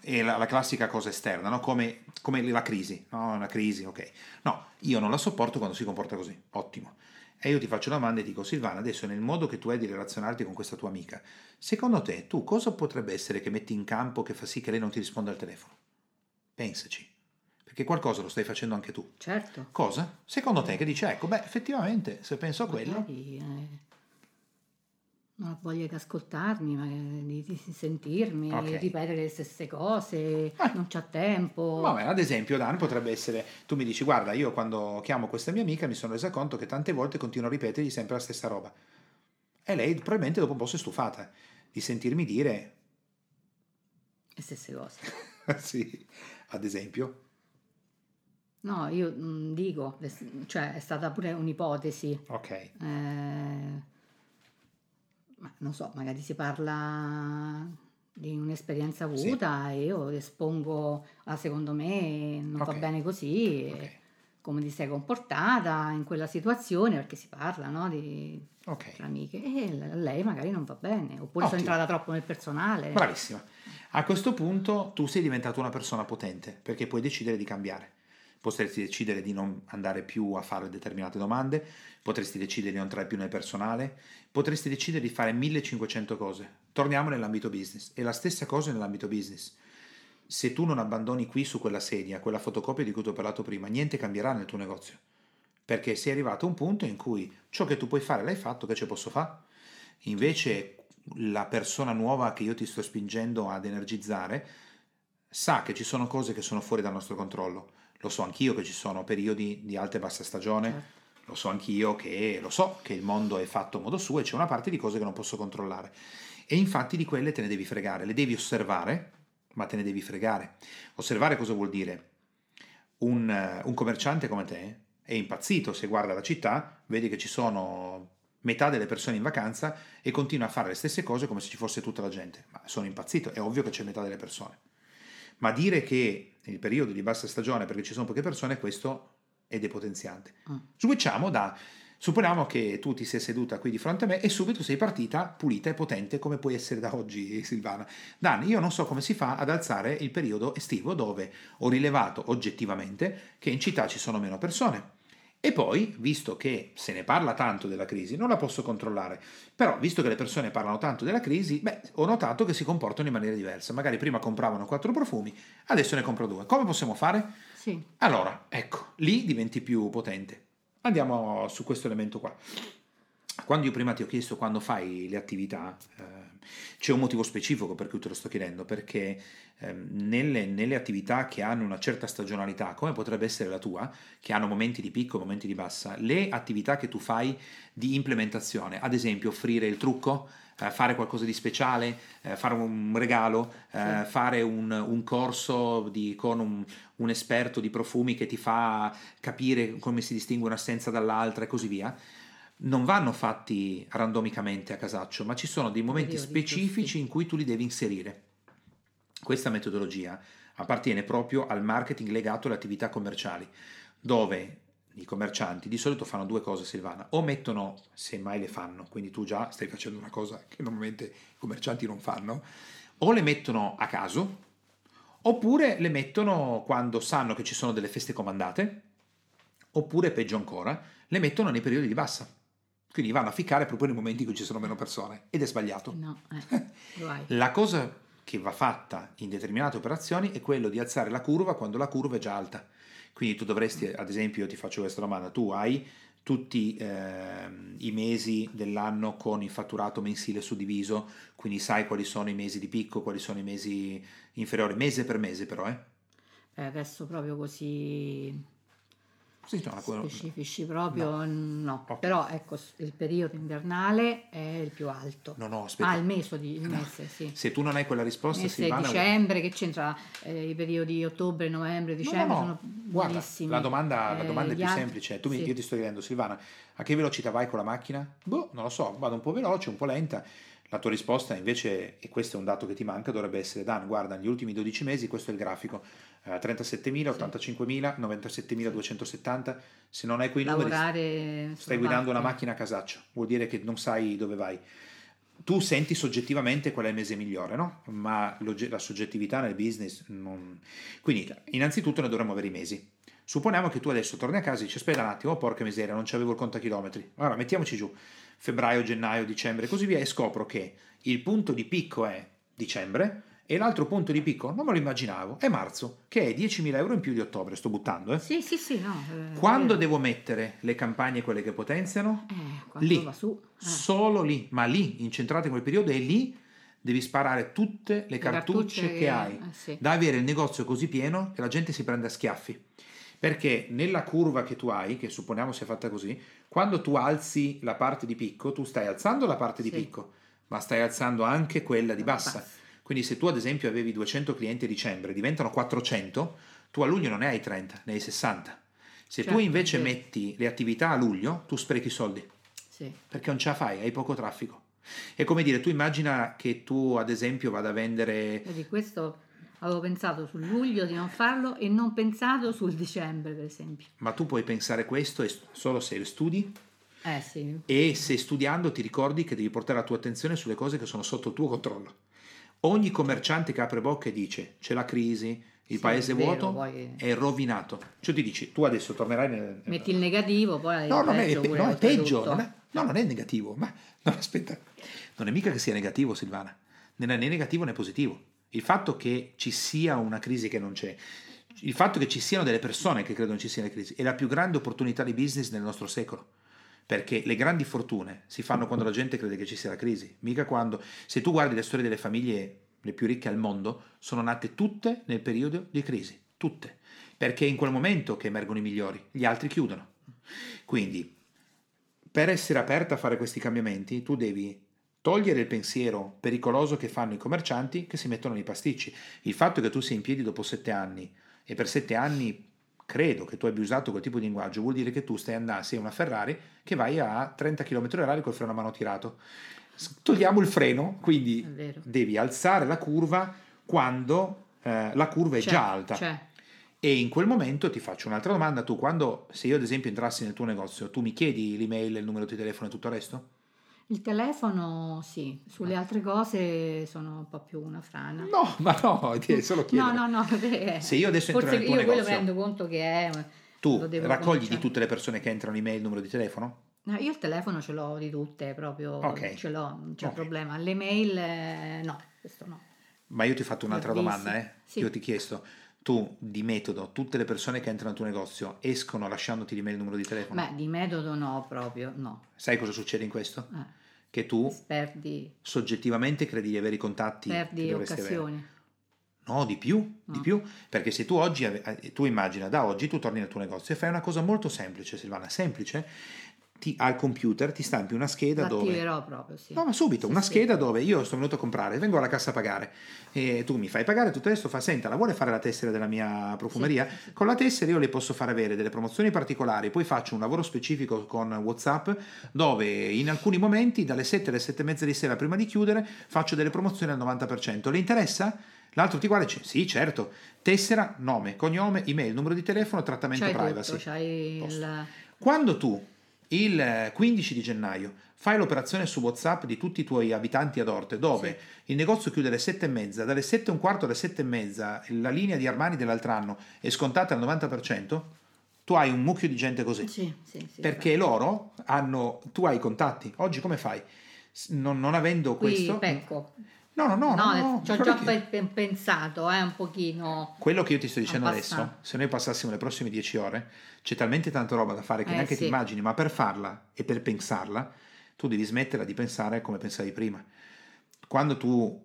è la, la classica cosa esterna, no? come, come, la crisi, no? una crisi, ok. No, io non la sopporto quando si comporta così, ottimo. E io ti faccio una domanda e dico, Silvana, adesso nel modo che tu hai di relazionarti con questa tua amica, secondo te tu cosa potrebbe essere che metti in campo che fa sì che lei non ti risponda al telefono? Pensaci che qualcosa lo stai facendo anche tu. Certo. Cosa? Secondo te che dice, ecco, beh, effettivamente, se penso a quello... Magari, eh, non ho voglia di ascoltarmi, ma di, di sentirmi, okay. ripetere le stesse cose, eh. non c'ha tempo. Vabbè, ad esempio, Dan potrebbe essere, tu mi dici, guarda, io quando chiamo questa mia amica mi sono resa conto che tante volte continuo a ripetergli sempre la stessa roba. E lei probabilmente dopo un po' si è stufata di sentirmi dire... Le stesse cose. sì, ad esempio. No, io mh, mm, dico, cioè è stata pure un'ipotesi. Ok. Eh, non so, magari si parla di un'esperienza avuta sì. e io espongo, ah, secondo me non okay. va bene così. Okay. come ti sei comportata in quella situazione, perché si parla no, di okay. tra amiche, e a lei magari non va bene, oppure Ottimo. sono entrata troppo nel personale. Bravissima. A questo punto tu sei diventata una persona potente, perché puoi decidere di cambiare. Potresti decidere di non andare più a fare determinate domande, potresti decidere di non entrare più nel personale, potresti decidere di fare 1500 cose. Torniamo nell'ambito business. E la stessa cosa nell'ambito business se tu non abbandoni qui su quella sedia, quella fotocopia di cui ti ho parlato prima, niente cambierà nel tuo negozio. Perché sei arrivato a un punto in cui ciò che tu puoi fare l'hai fatto, che ce posso fare? Invece la persona nuova che io ti sto spingendo ad energizzare sa che ci sono cose che sono fuori dal nostro controllo. Lo so anch'io che ci sono periodi di alta e bassa stagione, certo. lo so anch'io che lo so che il mondo è fatto a modo suo e c'è una parte di cose che non posso controllare. E infatti di quelle te ne devi fregare, le devi osservare ma te ne devi fregare. Osservare cosa vuol dire? Un, un commerciante come te è impazzito se guarda la città, vedi che ci sono metà delle persone in vacanza e continua a fare le stesse cose come se ci fosse tutta la gente. Ma sono impazzito, è ovvio che c'è metà delle persone. Ma dire che nel periodo di bassa stagione, perché ci sono poche persone, questo è depotenziante. Mm. Switchiamo da Supponiamo che tu ti sei seduta qui di fronte a me e subito sei partita pulita e potente come puoi essere da oggi, Silvana. Dan, io non so come si fa ad alzare il periodo estivo dove ho rilevato oggettivamente che in città ci sono meno persone. E poi, visto che se ne parla tanto della crisi, non la posso controllare, però visto che le persone parlano tanto della crisi, beh, ho notato che si comportano in maniera diversa. Magari prima compravano quattro profumi, adesso ne compro due. Come possiamo fare? Sì. Allora, ecco, lì diventi più potente. Andiamo su questo elemento qua. Quando io prima ti ho chiesto quando fai le attività, eh, c'è un motivo specifico per cui te lo sto chiedendo, perché eh, nelle, nelle, attività che hanno una certa stagionalità, come potrebbe essere la tua, che hanno momenti di picco, momenti di bassa, le attività che tu fai di implementazione, ad esempio offrire il trucco, eh, fare qualcosa di speciale, eh, fare un regalo, eh, sì. fare un, un corso di, con un, un, esperto di profumi che ti fa capire come si distingue un'assenza dall'altra e così via. Non vanno fatti randomicamente a casaccio, ma ci sono dei momenti specifici in cui tu li devi inserire. Questa metodologia appartiene proprio al marketing legato alle attività commerciali, dove i commercianti di solito fanno due cose, Silvana, o mettono, se mai le fanno, quindi tu già stai facendo una cosa che normalmente i commercianti non fanno, o le mettono a caso, oppure le mettono quando sanno che ci sono delle feste comandate, oppure peggio ancora, le mettono nei periodi di bassa. Quindi vanno a ficcare proprio nei momenti in cui ci sono meno persone ed è sbagliato. No, eh, La cosa che va fatta in determinate operazioni è quello di alzare la curva quando la curva è già alta. Quindi tu dovresti, ad esempio, io ti faccio questa domanda, tu hai tutti eh, i mesi dell'anno con il fatturato mensile suddiviso, quindi sai quali sono i mesi di picco, quali sono i mesi inferiori, mese per mese però, eh? eh adesso proprio così sì, no, specifici proprio no, no. Okay. però ecco il periodo invernale è il più alto. No no aspetta. Ah il mese, di, il mese sì. Se tu non hai quella risposta mese Silvana dicembre che c'entra eh, i periodi ottobre novembre dicembre no, sono Guarda, buonissimi. la domanda, la domanda è più altri, semplice. Tu sì. mi, io ti sto chiedendo Silvana a che velocità vai con la macchina? boh non lo so vado un po' veloce un po' lenta. La tua risposta invece, e questo è un dato che ti manca, dovrebbe essere Dan, guarda, negli ultimi 12 mesi questo è il grafico, 37.000, 85.000, 97.270, se non hai quei numeri stai guidando una macchina a casaccio, vuol dire che non sai dove vai. Tu senti soggettivamente qual è il mese migliore, no? Ma la soggettività nel business non... Quindi, innanzitutto noi dovremmo avere i mesi. Supponiamo che tu adesso torni a casa e dici aspetta un attimo, oh porca miseria, non c'avevo il contachilometri. Allora, mettiamoci giù febbraio, gennaio, dicembre e così via e scopro che il punto di picco è dicembre e l'altro punto di picco, non me lo immaginavo, è marzo, che è 10.000 euro in più di ottobre, sto buttando. Eh? Sì, sì, sì, no. Eh, quando eh. devo mettere le campagne, quelle che potenziano? Eh, lì, su. Eh. solo lì, ma lì, incentrate in quel periodo e lì devi sparare tutte le, cartucce, cartucce, che hai, sì. da avere il negozio così pieno che la gente si prende a schiaffi. Perché nella curva che tu hai, che supponiamo sia fatta così, quando tu alzi la parte di picco, tu stai alzando la parte di sì. picco, ma stai alzando anche quella di bassa. Quindi se tu ad esempio avevi 200 clienti a dicembre, diventano 400, tu a luglio non ne hai 30, ne hai 60. Se certo, tu invece sì. metti le attività a luglio, tu sprechi soldi. Sì. Perché non ce la fai, hai poco traffico. È come dire, tu immagina che tu ad esempio vada a vendere... E di questo Avevo pensato sul luglio di non farlo e non pensato sul dicembre, per esempio. Ma tu puoi pensare questo solo se studi? Eh sì. E se studiando ti ricordi che devi portare la tua attenzione sulle cose che sono sotto il tuo controllo. Ogni commerciante che apre bocca e dice c'è la crisi, il sì, paese è vuoto poi... è rovinato. Cioè ti dici, tu adesso tornerai nel... Metti il negativo, poi... No, non è, no, è peggio. Non è, no, non è negativo. Ma no, aspetta. Non è mica che sia negativo, Silvana. Non è né negativo né positivo. Il fatto che ci sia una crisi che non c'è, il fatto che ci siano delle persone che credono ci sia una crisi, è la più grande opportunità di business nel nostro secolo perché le grandi fortune si fanno quando la gente crede che ci sia la crisi, mica quando, se tu guardi le storie delle famiglie le più ricche al mondo, sono nate tutte nel periodo di crisi, tutte, perché è in quel momento che emergono i migliori, gli altri chiudono. Quindi, per essere aperta a fare questi cambiamenti, tu devi togliere il pensiero pericoloso che fanno i commercianti che si mettono nei pasticci. Il fatto che tu sia in piedi dopo sette anni e per sette anni credo che tu abbia usato quel tipo di linguaggio, vuol dire che tu stai andando, sei una Ferrari che vai a 30 km/h col freno a mano tirato. Togliamo il freno, quindi devi alzare la curva quando eh, la curva è c'è, già alta. C'è. E in quel momento ti faccio un'altra domanda, tu quando, se io ad esempio entrassi nel tuo negozio, tu mi chiedi l'email, il numero di telefono e tutto il resto? Il telefono sì, sulle altre cose sono un po' più una frana. No, ma no, ti solo chiedere. No, no, no. Se io adesso entro nel tuo negozio... Io quello rendo conto che è... Tu raccogli di tutte le persone che entrano email il numero di telefono? No, io il telefono ce l'ho di tutte, proprio okay. ce l'ho, non c'è okay. problema. Le mail eh, no, questo no. Ma io ti ho fatto un'altra domanda, eh? Sì. Io ti ho chiesto, tu di metodo, tutte le persone che entrano nel tuo negozio escono lasciandoti l'email e il numero di telefono? Beh, di metodo no, proprio no. Sai cosa succede in questo? Eh. Che tu perdi, soggettivamente credi di avere i contatti perdi occasioni. Avere. No, di più, no. di più, perché se tu oggi, eh, tu immagina, da oggi tu torni nel tuo negozio e fai una cosa molto semplice, Silvana, semplice, ti, al computer ti stampi una scheda L'attiverò dove... proprio, sì. No, ma subito, sì, una sì. scheda dove io sono venuto a comprare, vengo alla cassa a pagare e tu mi fai pagare tutto questo, fa senta, la vuole fare la tessera della mia profumeria? Sì, con la tessera io le posso fare avere delle promozioni particolari, poi faccio un lavoro specifico con Whatsapp dove in alcuni momenti dalle 7 alle 7 e mezza di sera prima di chiudere faccio delle promozioni al 90%. Le interessa? L'altro ti guarda e dice sì certo, tessera, nome, cognome, email, numero di telefono, trattamento c'hai privacy. Tutto, c'hai il... Quando tu il 15 di gennaio fai l'operazione su WhatsApp di tutti i tuoi abitanti ad Orte, dove sì. il negozio chiude alle 7 e mezza, dalle 7 e un quarto alle 7 e mezza, la linea di Armani dell'altro anno è scontata al 90%, tu hai un mucchio di gente così. Sì, sì, perché sì. loro hanno, tu hai i contatti. Oggi come fai? Non, non avendo Qui questo... Pecco. No, no, no, no, no ci ho già che... pensato, eh, un pochino. Quello che io ti sto dicendo adesso, se noi passassimo le prossime 10 ore, c'è talmente tanta roba da fare che eh, neanche sì. ti immagini, ma per farla e per pensarla, tu devi smetterla di pensare come pensavi prima. Quando tu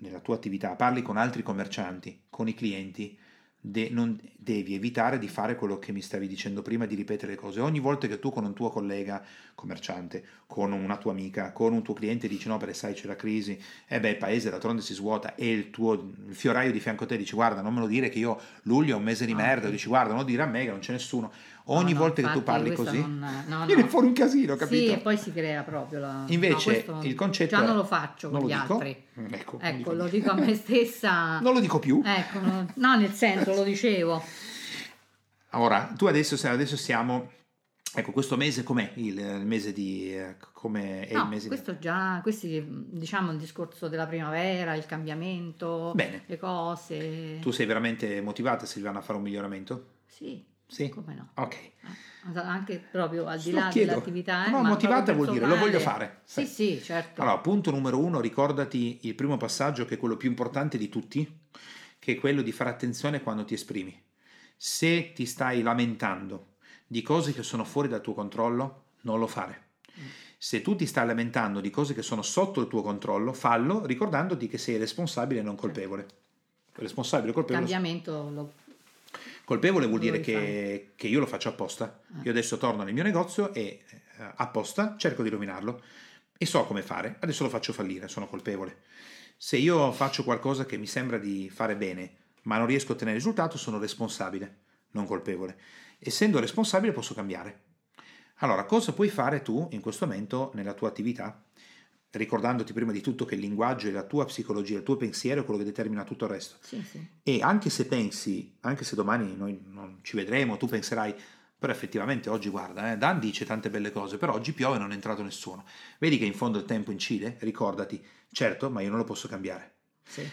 nella tua attività parli con altri commercianti, con i clienti, de- non devi evitare di fare quello che mi stavi dicendo prima, di ripetere le cose. Ogni volta che tu con un tuo collega commerciante, con una tua amica, con un tuo cliente dici no, perché sai c'è la crisi, e eh beh il paese d'altronde si svuota e il tuo il fioraio di fianco a te dice guarda non me lo dire che io luglio è un mese di merda, okay. dici guarda non lo dire a me che non c'è nessuno. Ogni no, volta che tu parli così, non, no, viene fuori un casino, capito? Sì, e poi si crea proprio la... Invece il concetto Già non lo faccio non con lo gli dico. altri. Ecco, ecco lo dico a me stessa. non lo dico più. Ecco, no, no, nel senso lo dicevo. Ora, tu adesso, adesso siamo... Ecco, questo mese com'è il, il mese di... come è no, il mese questo di... già, questi diciamo il discorso della primavera, il cambiamento, Bene. le cose. Tu sei veramente motivata Silvana a fare un miglioramento? Sì. Sì? Come no? Ok. Anche proprio al di là chiedo. dell'attività. Eh, No, motivata vuol dire lo voglio fare. Sì, sì, certo. Allora, punto numero uno, ricordati il primo passaggio che è quello più importante di tutti, che è quello di fare attenzione quando ti esprimi. Se ti stai lamentando di cose che sono fuori dal tuo controllo, non lo fare. Se tu ti stai lamentando di cose che sono sotto il tuo controllo, fallo ricordandoti che sei responsabile e non colpevole. Responsabile e colpevole. cambiamento lo- Colpevole vuol dire che, che io lo faccio apposta. Io adesso torno nel mio negozio e eh, apposta cerco di rovinarlo e so come fare. Adesso lo faccio fallire, sono colpevole. Se io faccio qualcosa che mi sembra di fare bene, ma non riesco a ottenere risultato, sono responsabile, non colpevole. Essendo responsabile posso cambiare. Allora, cosa puoi fare tu in questo momento nella tua attività? Ricordandoti prima di tutto che il linguaggio è la tua psicologia, il tuo pensiero è quello che determina tutto il resto. Sì, sì. E anche se pensi, anche se domani noi non ci vedremo, tu penserai, però effettivamente oggi guarda, eh, Dan dice tante belle cose, però oggi piove e non è entrato nessuno. Vedi che in fondo il tempo incide? Ricordati, certo, ma io non lo posso cambiare. sì.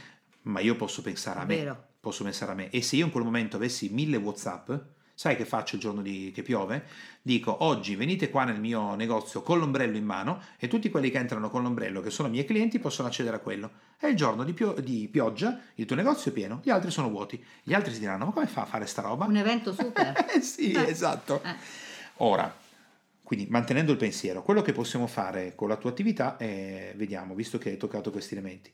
Ma io posso pensare a me. Vero. Posso pensare a me. E se io in quel momento avessi mille WhatsApp, sai che faccio il giorno di- che piove? Dico oggi venite qua nel mio negozio con l'ombrello in mano e tutti quelli che entrano con l'ombrello, che sono miei clienti, possono accedere a quello. È il giorno di, pio- di pioggia, il tuo negozio è pieno, gli altri sono vuoti. Gli altri si diranno: Ma come fa a fare sta roba? Un evento super. Eh sì, Eh. esatto. Eh. Ora, quindi mantenendo il pensiero, quello che possiamo fare con la tua attività è, vediamo, visto che hai toccato questi elementi.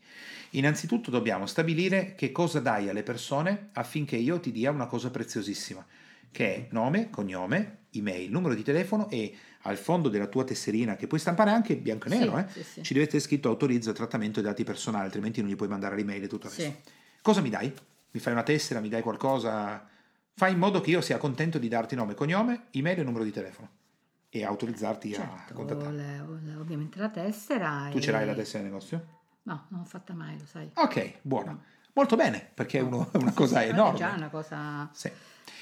Innanzitutto dobbiamo stabilire che cosa dai alle persone affinché io ti dia una cosa preziosissima, che è nome, cognome, email, numero di telefono e al fondo della tua tesserina, che puoi stampare anche bianco e Sì, nero, eh, sì, sì. ci deve essere scritto autorizzo il trattamento dei dati personali, altrimenti non gli puoi mandare l'email e tutto il Sì. resto. Cosa mi dai? Mi fai una tessera, mi dai qualcosa? Fai in modo che io sia contento di darti nome, cognome, email e numero di telefono e autorizzarti a Certo, contattare. le- ovviamente la tessera. Tu e- ce l'hai la tessera del negozio? No, non l'ho fatta mai, lo sai. Ok, buona. Molto bene, perché è, uno- è una cosa Sì, enorme. È già una cosa... Sì.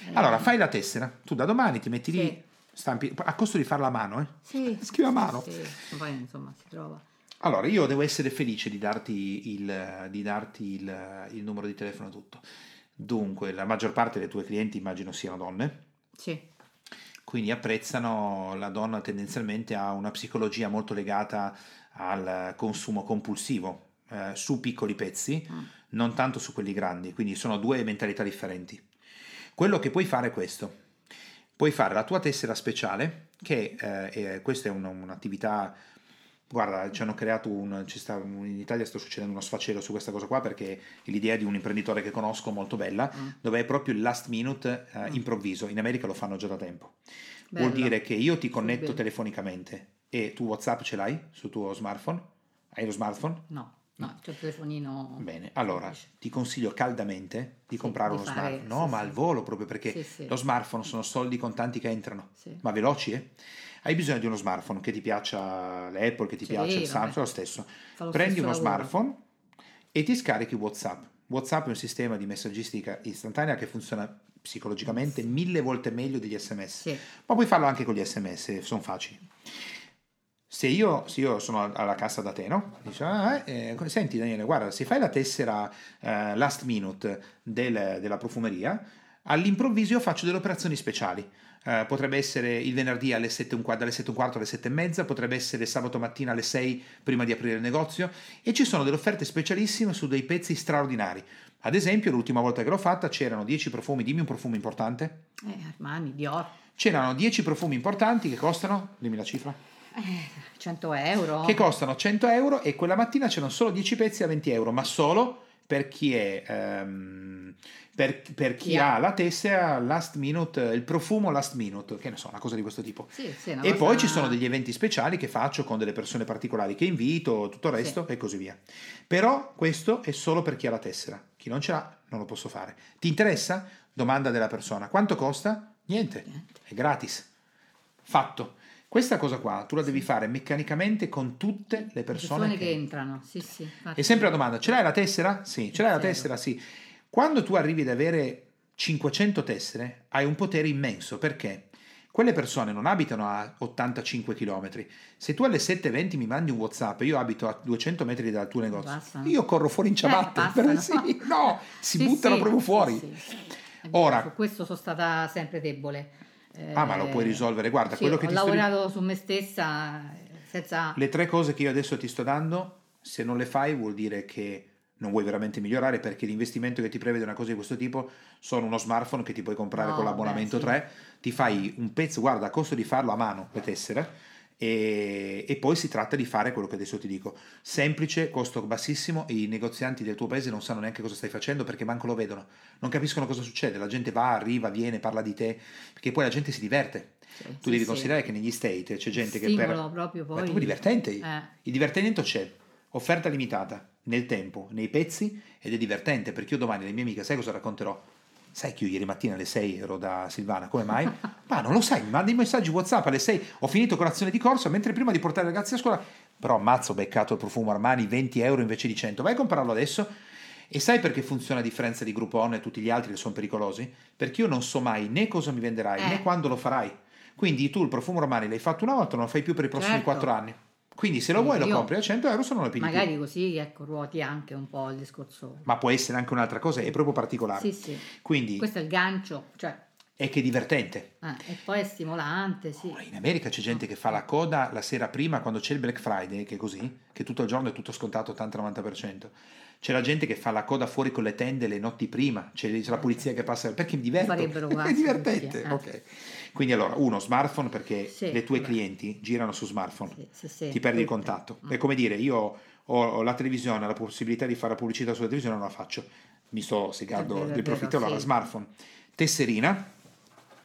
Eh, Allora, fai la tessera. Tu da domani ti metti lì, Sì. stampi, a costo di farla a mano, eh? Sì, Scrivi a sì, mano. sì. Poi insomma si trova. Allora, io devo essere felice di darti il, di darti il, il numero di telefono e tutto. Dunque, la maggior parte dei tuoi clienti immagino siano donne, Sì, quindi apprezzano la donna tendenzialmente ha una psicologia molto legata al consumo compulsivo eh, su piccoli pezzi, Mm. non tanto su quelli grandi, quindi sono due mentalità differenti. Quello che puoi fare è questo. Puoi fare la tua tessera speciale, che eh, questa è un- un'attività Guarda, ci hanno creato un, ci sta, in Italia sta succedendo uno sfacelo su questa cosa qua perché è l'idea di un imprenditore che conosco molto bella, Mm. dove è proprio il last minute eh, Mm. improvviso. In America lo fanno già da tempo. bello. Vuol dire che io ti connetto telefonicamente e tu WhatsApp ce l'hai sul tuo smartphone? Hai lo smartphone? No, no, c'è il telefonino. Bene, allora ti consiglio caldamente di comprare di uno fare- smartphone. No, sì, ma sì. al volo proprio perché Sì, sì. lo smartphone sono soldi contanti che entrano, Sì. ma veloci, eh? Hai bisogno di uno smartphone che ti piaccia l'Apple, che ti Sì, piaccia il vabbè. Samsung, lo stesso. Lo Prendi stesso uno lavoro. smartphone e ti scarichi WhatsApp. WhatsApp è un sistema di messaggistica istantanea che funziona psicologicamente mille volte meglio degli sms. Sì, Ma puoi farlo anche con gli sms, sono facili. Se io, se io sono alla cassa da te, no? Dice, "Ah, eh, eh, senti Daniele, guarda, se fai la tessera eh, last minute del- della profumeria, all'improvviso io faccio delle operazioni speciali. Eh, potrebbe essere il venerdì alle 7 e un quarto, dalle 7 e un quarto alle 7 e mezza, potrebbe essere sabato mattina alle 6 prima di aprire il negozio e ci sono delle offerte specialissime su dei pezzi straordinari. Ad esempio, l'ultima volta che l'ho fatta c'erano 10 profumi, dimmi un profumo importante. eh, Armani, Dior, C'erano 10 profumi importanti che costano, dimmi la cifra, eh, 100 euro. che costano 100 euro e quella mattina c'erano solo 10 pezzi a 20 euro, ma solo per chi è... ehm, per, per chi Chi ha la tessera last minute, il profumo last minute, che ne so, una cosa di questo tipo. Sì, sì, E poi ci sono degli eventi speciali che faccio con delle persone particolari che invito, tutto il resto e così via. Però questo è solo per chi ha la tessera. Chi non ce l'ha non lo posso fare. Ti interessa? Domanda della persona. Quanto costa? Niente, Niente. è gratis. Fatto. Questa cosa qua tu la devi fare meccanicamente con tutte le persone, persone che entrano. Sì, sì. è sempre la domanda, ce l'hai la tessera? Sì, ce l'hai la tessera? Sì. Quando tu arrivi ad avere 500 tessere, hai un potere immenso, perché quelle persone non abitano a 85 km. Se tu alle 7.20 mi mandi un WhatsApp io abito a 200 metri dal tuo negozio, Passano. io corro fuori in ciabatte. Eh, per- passano. sì, no, si Sì, buttano sì, proprio fuori. Ora- Su questo sono stata sempre debole. Ah, ma lo puoi risolvere. Guarda, sì, quello che ho ti sto lavorato su me stessa eh, senza... Le tre cose che io adesso ti sto dando, se non le fai vuol dire che non vuoi veramente migliorare perché l'investimento che ti prevede una cosa di questo tipo sono uno smartphone che ti puoi comprare No, con l'abbonamento beh, sì. 3, ti fai un pezzo, guarda, a costo di farlo a mano le tessere e, e poi si tratta di fare quello che adesso ti dico, semplice, costo bassissimo i negozianti del tuo paese non sanno neanche cosa stai facendo perché manco lo vedono, non capiscono cosa succede, la gente va, arriva, viene, parla di te, perché poi la gente si diverte. Sì, Tu sì, devi sì. considerare che negli State c'è gente che Stimolo per... proprio Ma poi... proprio divertente. Eh. Il divertimento c'è, offerta limitata, nel tempo, nei pezzi ed è divertente perché io domani le mie amiche, sai cosa racconterò? Sai che io ieri mattina alle 6 ero da Silvana, come mai? Ma non lo sai, mi mandi i messaggi WhatsApp alle 6, ho finito colazione di corso, mentre prima di portare i ragazzi a scuola, però ammazzo ho beccato il profumo Armani 20 euro invece di 100, vai a comprarlo adesso e sai perché funziona a differenza di Groupon e tutti gli altri che sono pericolosi? Perché io non so mai né cosa mi venderai eh. né quando lo farai. Quindi tu il profumo Armani l'hai fatto una volta, non lo fai più per i prossimi certo. 4 anni. Quindi se lo vuoi lo compri a 100 euro, se non lo pigli Magari più. così, ecco, ruoti anche un po' il discorso. Ma può essere anche un'altra cosa, è proprio particolare. Sì, sì. Quindi, Questo è il gancio, cioè è che è divertente. Ah, e poi è stimolante, sì. In America c'è gente che fa la coda la sera prima quando c'è il Black Friday, che è così, che tutto il giorno è tutto scontato 80-90%. C'è la gente che fa la coda fuori con le tende le notti prima, c'è la polizia che passa perché mi. Farebbero è divertente. Eh. Okay. Quindi allora, uno, smartphone perché sì, le tue vabbè. clienti girano su smartphone, sì, sì, ti perdi il contatto. Mm. È come dire, io ho la televisione, la possibilità di fare pubblicità sulla televisione, non la faccio. Mi sto segando il profitto allora smartphone. Tesserina,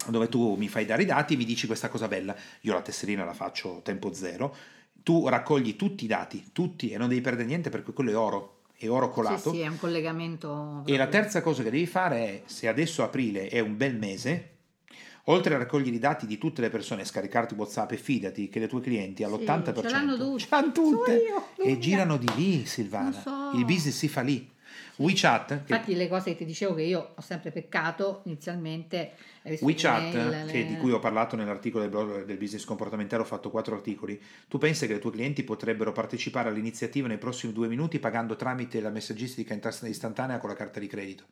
dove tu mi fai dare i dati e mi dici questa cosa bella. Io la tesserina la faccio tempo zero, tu raccogli tutti i dati, tutti, e non devi perdere niente perché quello è oro, è oro colato. Sì, sì, è un collegamento. E la terza cosa che devi fare è, se adesso aprile è un bel mese, oltre a raccogliere i dati di tutte le persone, scaricarti WhatsApp e fidati che le tue clienti all'80% sì, ce l'hanno tutte, ce l'hanno tutte io, e girano di lì, Silvana. So. Il business si fa lì. WeChat. Infatti che... le cose che ti dicevo che io ho sempre peccato inizialmente. WeChat, mail, le... di cui ho parlato nell'articolo del blog del business comportamentale, ho fatto quattro articoli. Tu pensi che i tuoi clienti potrebbero partecipare all'iniziativa nei prossimi due minuti pagando tramite la messaggistica istantanea con la carta di credito?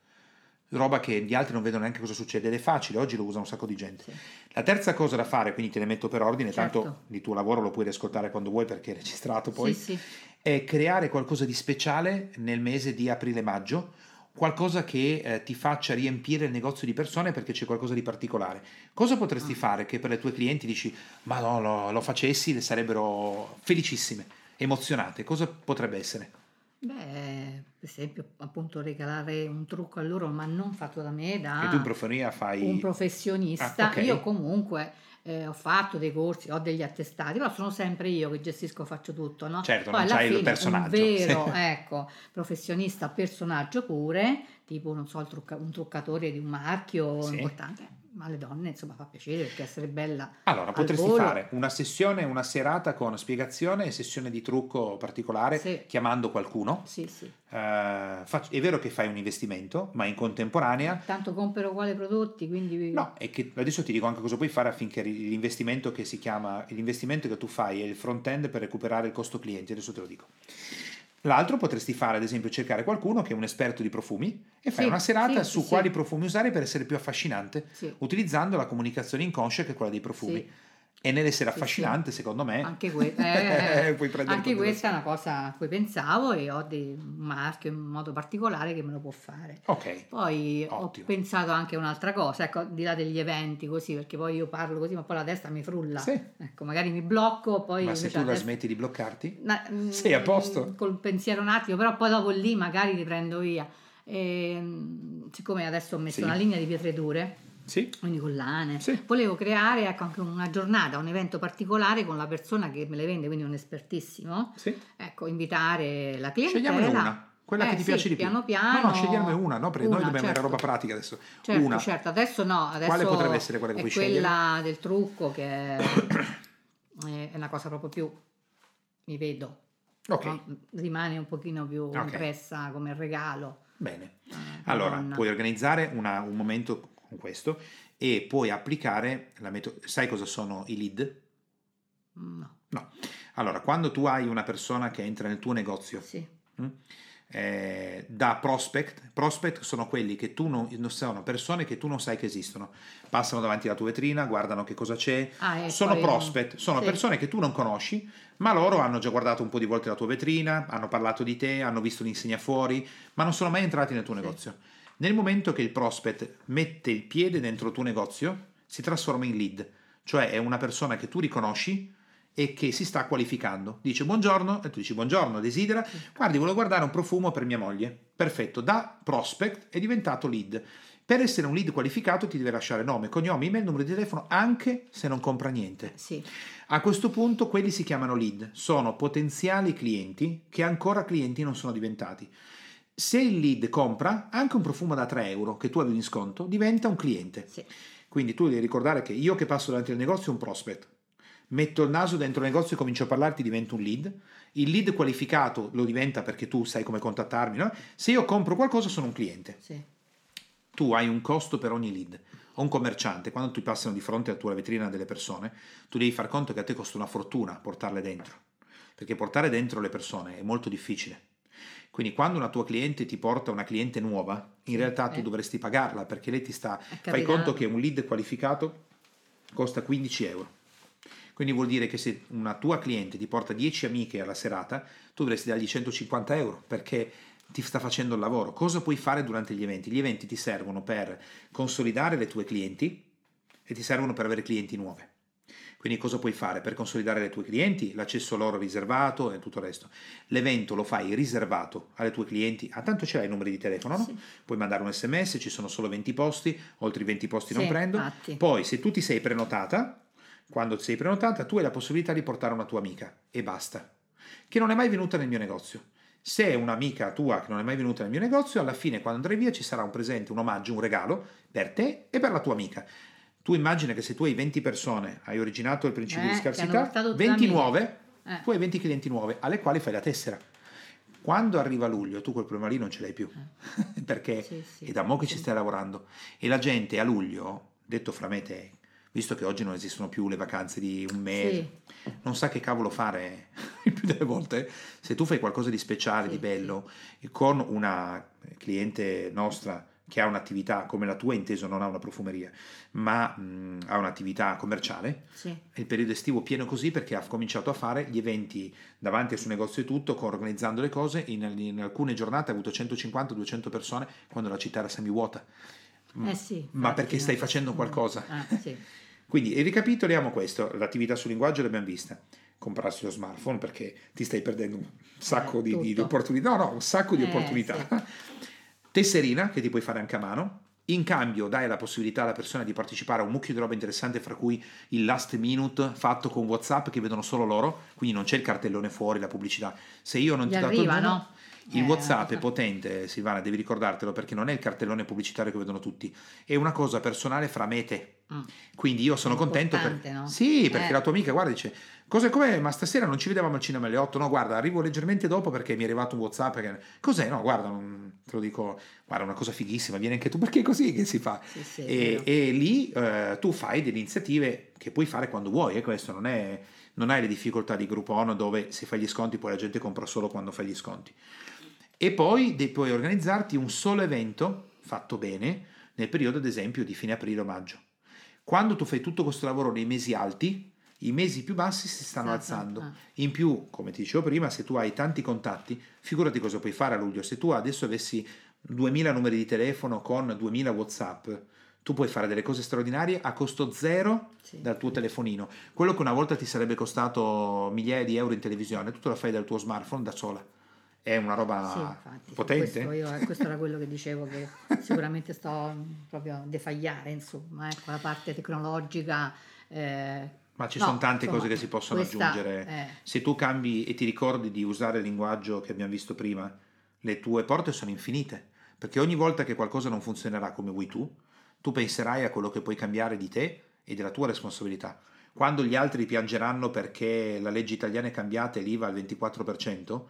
Roba che gli altri non vedono neanche cosa succede ed è facile, oggi lo usa un sacco di gente. Sì. La terza cosa da fare, quindi te ne metto per ordine, certo. tanto il tuo lavoro lo puoi riascoltare quando vuoi perché è registrato poi, sì, sì. è creare qualcosa di speciale nel mese di aprile-maggio, qualcosa che eh, ti faccia riempire il negozio di persone perché c'è qualcosa di particolare. Cosa potresti ah. fare che per le tue clienti dici, ma no, lo, lo facessi, le sarebbero felicissime, emozionate? Cosa potrebbe essere? Beh, per esempio, appunto regalare un trucco a loro, ma non fatto da me, da e tu in professionia fai... un professionista. Ah, okay. Io comunque eh, ho fatto dei corsi, ho degli attestati, però sono sempre io che gestisco, faccio tutto, no? Certo, Poi non c'hai fine, il personaggio. Un vero, ecco, professionista, personaggio pure, tipo, non so, trucca- un truccatore di un marchio sì. importante alle donne insomma fa piacere perché essere bella allora potresti volo. fare una sessione una serata con spiegazione e sessione di trucco particolare sì. chiamando qualcuno sì sì faccio, è vero che fai un investimento ma in contemporanea tanto compro quali prodotti quindi no è che adesso ti dico anche cosa puoi fare affinché l'investimento che si chiama l'investimento che tu fai è il front end per recuperare il costo cliente adesso te lo dico L'altro potresti fare, ad esempio, cercare qualcuno che è un esperto di profumi e fare sì, una serata sì, su sì, quali profumi usare per essere più affascinante, utilizzando la comunicazione inconscia che è quella dei profumi. E nell'essere affascinante, secondo me, anche, que- eh, anche questa è una cosa a cui pensavo e ho dei, un marchio in modo particolare che me lo può fare. Ok. Poi Ottimo. ho pensato anche a un'altra cosa, ecco, di là degli eventi così, perché poi io parlo così, ma poi la testa mi frulla. Sì. Ecco, magari mi blocco, poi... Ma se tu la testa... smetti di bloccarti? Na, mm, Sei a posto? Col pensiero un attimo, però poi dopo lì magari ti prendo via. E, siccome adesso ho messo sì. una linea di pietre dure sì. quindi collane. Sì. Volevo creare ecco, anche una giornata, un evento particolare con la persona che me le vende, quindi un espertissimo. Sì. Ecco, invitare la clientela. Scegliamone una. Quella eh, che ti piace di più. piano piano. No, no, scegliamone una, no? Perché una, noi dobbiamo certo. avere roba pratica adesso. Certo, una. certo, adesso no. Adesso Quale potrebbe essere quella che quella scegliere? Quella del trucco che è, è una cosa proprio più... mi vedo. Ok. No? Rimane un pochino più okay. impressa come regalo. Bene. Eh, allora, donna. puoi organizzare una, un momento con questo e puoi applicare la metodo. Sai cosa sono i lead? No. No. Allora, quando tu hai una persona che entra nel tuo negozio, sì. mm, eh, da prospect, prospect sono quelli che tu non, sono persone che tu non sai che esistono, passano davanti alla tua vetrina, guardano che cosa c'è, ah, sono prospect, sono sì. persone che tu non conosci, ma loro hanno già guardato un po' di volte la tua vetrina, hanno parlato di te, hanno visto l'insegna fuori, ma non sono mai entrati nel tuo sì. negozio. Nel momento che il prospect mette il piede dentro il tuo negozio, si trasforma in lead, cioè è una persona che tu riconosci e che si sta qualificando. Dice buongiorno e tu dici buongiorno, desidera, guardi, volevo guardare un profumo per mia moglie. Perfetto, da prospect è diventato lead. Per essere un lead qualificato ti deve lasciare nome, cognome, email, numero di telefono, anche se non compra niente. Sì. A questo punto quelli si chiamano lead, sono potenziali clienti che ancora clienti non sono diventati. Se il lead compra anche un profumo da 3 euro che tu avevi in sconto, diventa un cliente. Sì. Quindi tu devi ricordare che io che passo davanti al negozio è un prospect, metto il naso dentro il negozio e comincio a parlarti, divento un lead. Il lead qualificato lo diventa perché tu sai come contattarmi. No? Se io compro qualcosa sono un cliente. Sì. Tu hai un costo per ogni lead. O un commerciante, quando ti passano di fronte alla tua vetrina delle persone, tu devi far conto che a te costa una fortuna portarle dentro. Perché portare dentro le persone è molto difficile. Quindi quando una tua cliente ti porta una cliente nuova, in realtà tu eh. dovresti pagarla perché lei ti sta... Fai conto che un lead qualificato costa 15 euro. Quindi vuol dire che se una tua cliente ti porta 10 amiche alla serata, tu dovresti dargli 150 euro perché ti sta facendo il lavoro. Cosa puoi fare durante gli eventi? Gli eventi ti servono per consolidare le tue clienti e ti servono per avere clienti nuove. Quindi cosa puoi fare? Per consolidare le tue clienti, l'accesso loro riservato e tutto il resto. L'evento lo fai riservato alle tue clienti, ah, tanto ce l'hai i numeri di telefono, no? Sì. Puoi mandare un sms, ci sono solo 20 posti, oltre i 20 posti non Sì, prendo. infatti. Poi se tu ti sei prenotata, quando ti sei prenotata, tu hai la possibilità di portare una tua amica e basta, che non è mai venuta nel mio negozio. Se è un'amica tua che non è mai venuta nel mio negozio, alla fine quando andrai via ci sarà un presente, un omaggio, un regalo per te e per la tua amica. Tu immagina che se tu hai 20 persone, hai originato il principio Eh, di scarsità, portato tutte 20 amiche. nuove, Eh. tu hai 20 clienti nuove alle quali fai la tessera. Quando arriva luglio, tu quel problema lì non ce l'hai più, perché Eh. Sì, sì, è da mo' che sì. ci stai lavorando. E la gente a luglio, detto fra me e te, visto che oggi non esistono più le vacanze di un mese, non sa che cavolo fare il più delle volte. Se tu fai qualcosa di speciale, Sì, di bello, e con una cliente nostra che ha un'attività come la tua, inteso non ha una profumeria, ma mh, ha un'attività commerciale, Sì. il periodo estivo pieno così perché ha cominciato a fare gli eventi davanti al suo negozio e tutto, organizzando le cose. In, in alcune giornate ha avuto 150-200 persone quando la città era semivuota. Eh sì, Ma perché stai facendo qualcosa? Ah, sì. Quindi ricapitoliamo questo, l'attività sul linguaggio l'abbiamo vista. Comprarsi lo smartphone perché ti stai perdendo un sacco Eh, di, di opportunità. No, no, un sacco di Eh, opportunità. Tesserina che ti puoi fare anche a mano. In cambio dai la possibilità alla persona di partecipare a un mucchio di roba interessante, fra cui il last minute fatto con WhatsApp che vedono solo loro, quindi non c'è il cartellone fuori, la pubblicità. Se io non Gli ti ho dato il no? il Eh, WhatsApp è potente, Silvana, devi ricordartelo perché non è il cartellone pubblicitario che vedono tutti, è una cosa personale fra me e te. Mm. Quindi io sono contento per... no? Sì, perché Eh. la tua amica guarda dice Cos'è com'è? Ma stasera non ci vedevamo al cinema alle 8? No, guarda, arrivo leggermente dopo perché mi è arrivato un WhatsApp. Che... Cos'è? No, guarda, non- te lo dico, guarda, è una cosa fighissima, vieni anche tu perché è così che si fa. Sì, sì, e, e lì eh, tu fai delle iniziative che puoi fare quando vuoi, e questo non è non hai le difficoltà di Groupon dove se fai gli sconti poi la gente compra solo quando fai gli sconti. E poi puoi organizzarti un solo evento fatto bene nel periodo, ad esempio, di fine aprile o maggio. Quando tu fai tutto questo lavoro nei mesi alti, i mesi più bassi si stanno Esatto, alzando. ah. In più, come ti dicevo prima, se tu hai tanti contatti, figurati cosa puoi fare a luglio. Se tu adesso avessi 2000 numeri di telefono con 2000 WhatsApp, tu puoi fare delle cose straordinarie a costo zero Sì. dal tuo telefonino. Quello che una volta ti sarebbe costato migliaia di euro in televisione, tu te lo fai dal tuo smartphone da sola. È una roba Sì, infatti, potente. Questo, io- eh, questo era quello che dicevo che sicuramente sto mm, proprio a defagliare, insomma, ecco, la parte tecnologica. eh, Ma ci no, sono tante insomma, cose che si possono aggiungere. eh, Se tu cambi e ti ricordi di usare il linguaggio che abbiamo visto prima, le tue porte sono infinite. Perché ogni volta che qualcosa non funzionerà come vuoi tu, tu penserai a quello che puoi cambiare di te e della tua responsabilità. Quando gli altri piangeranno perché la legge italiana è cambiata e l'IVA al 24%,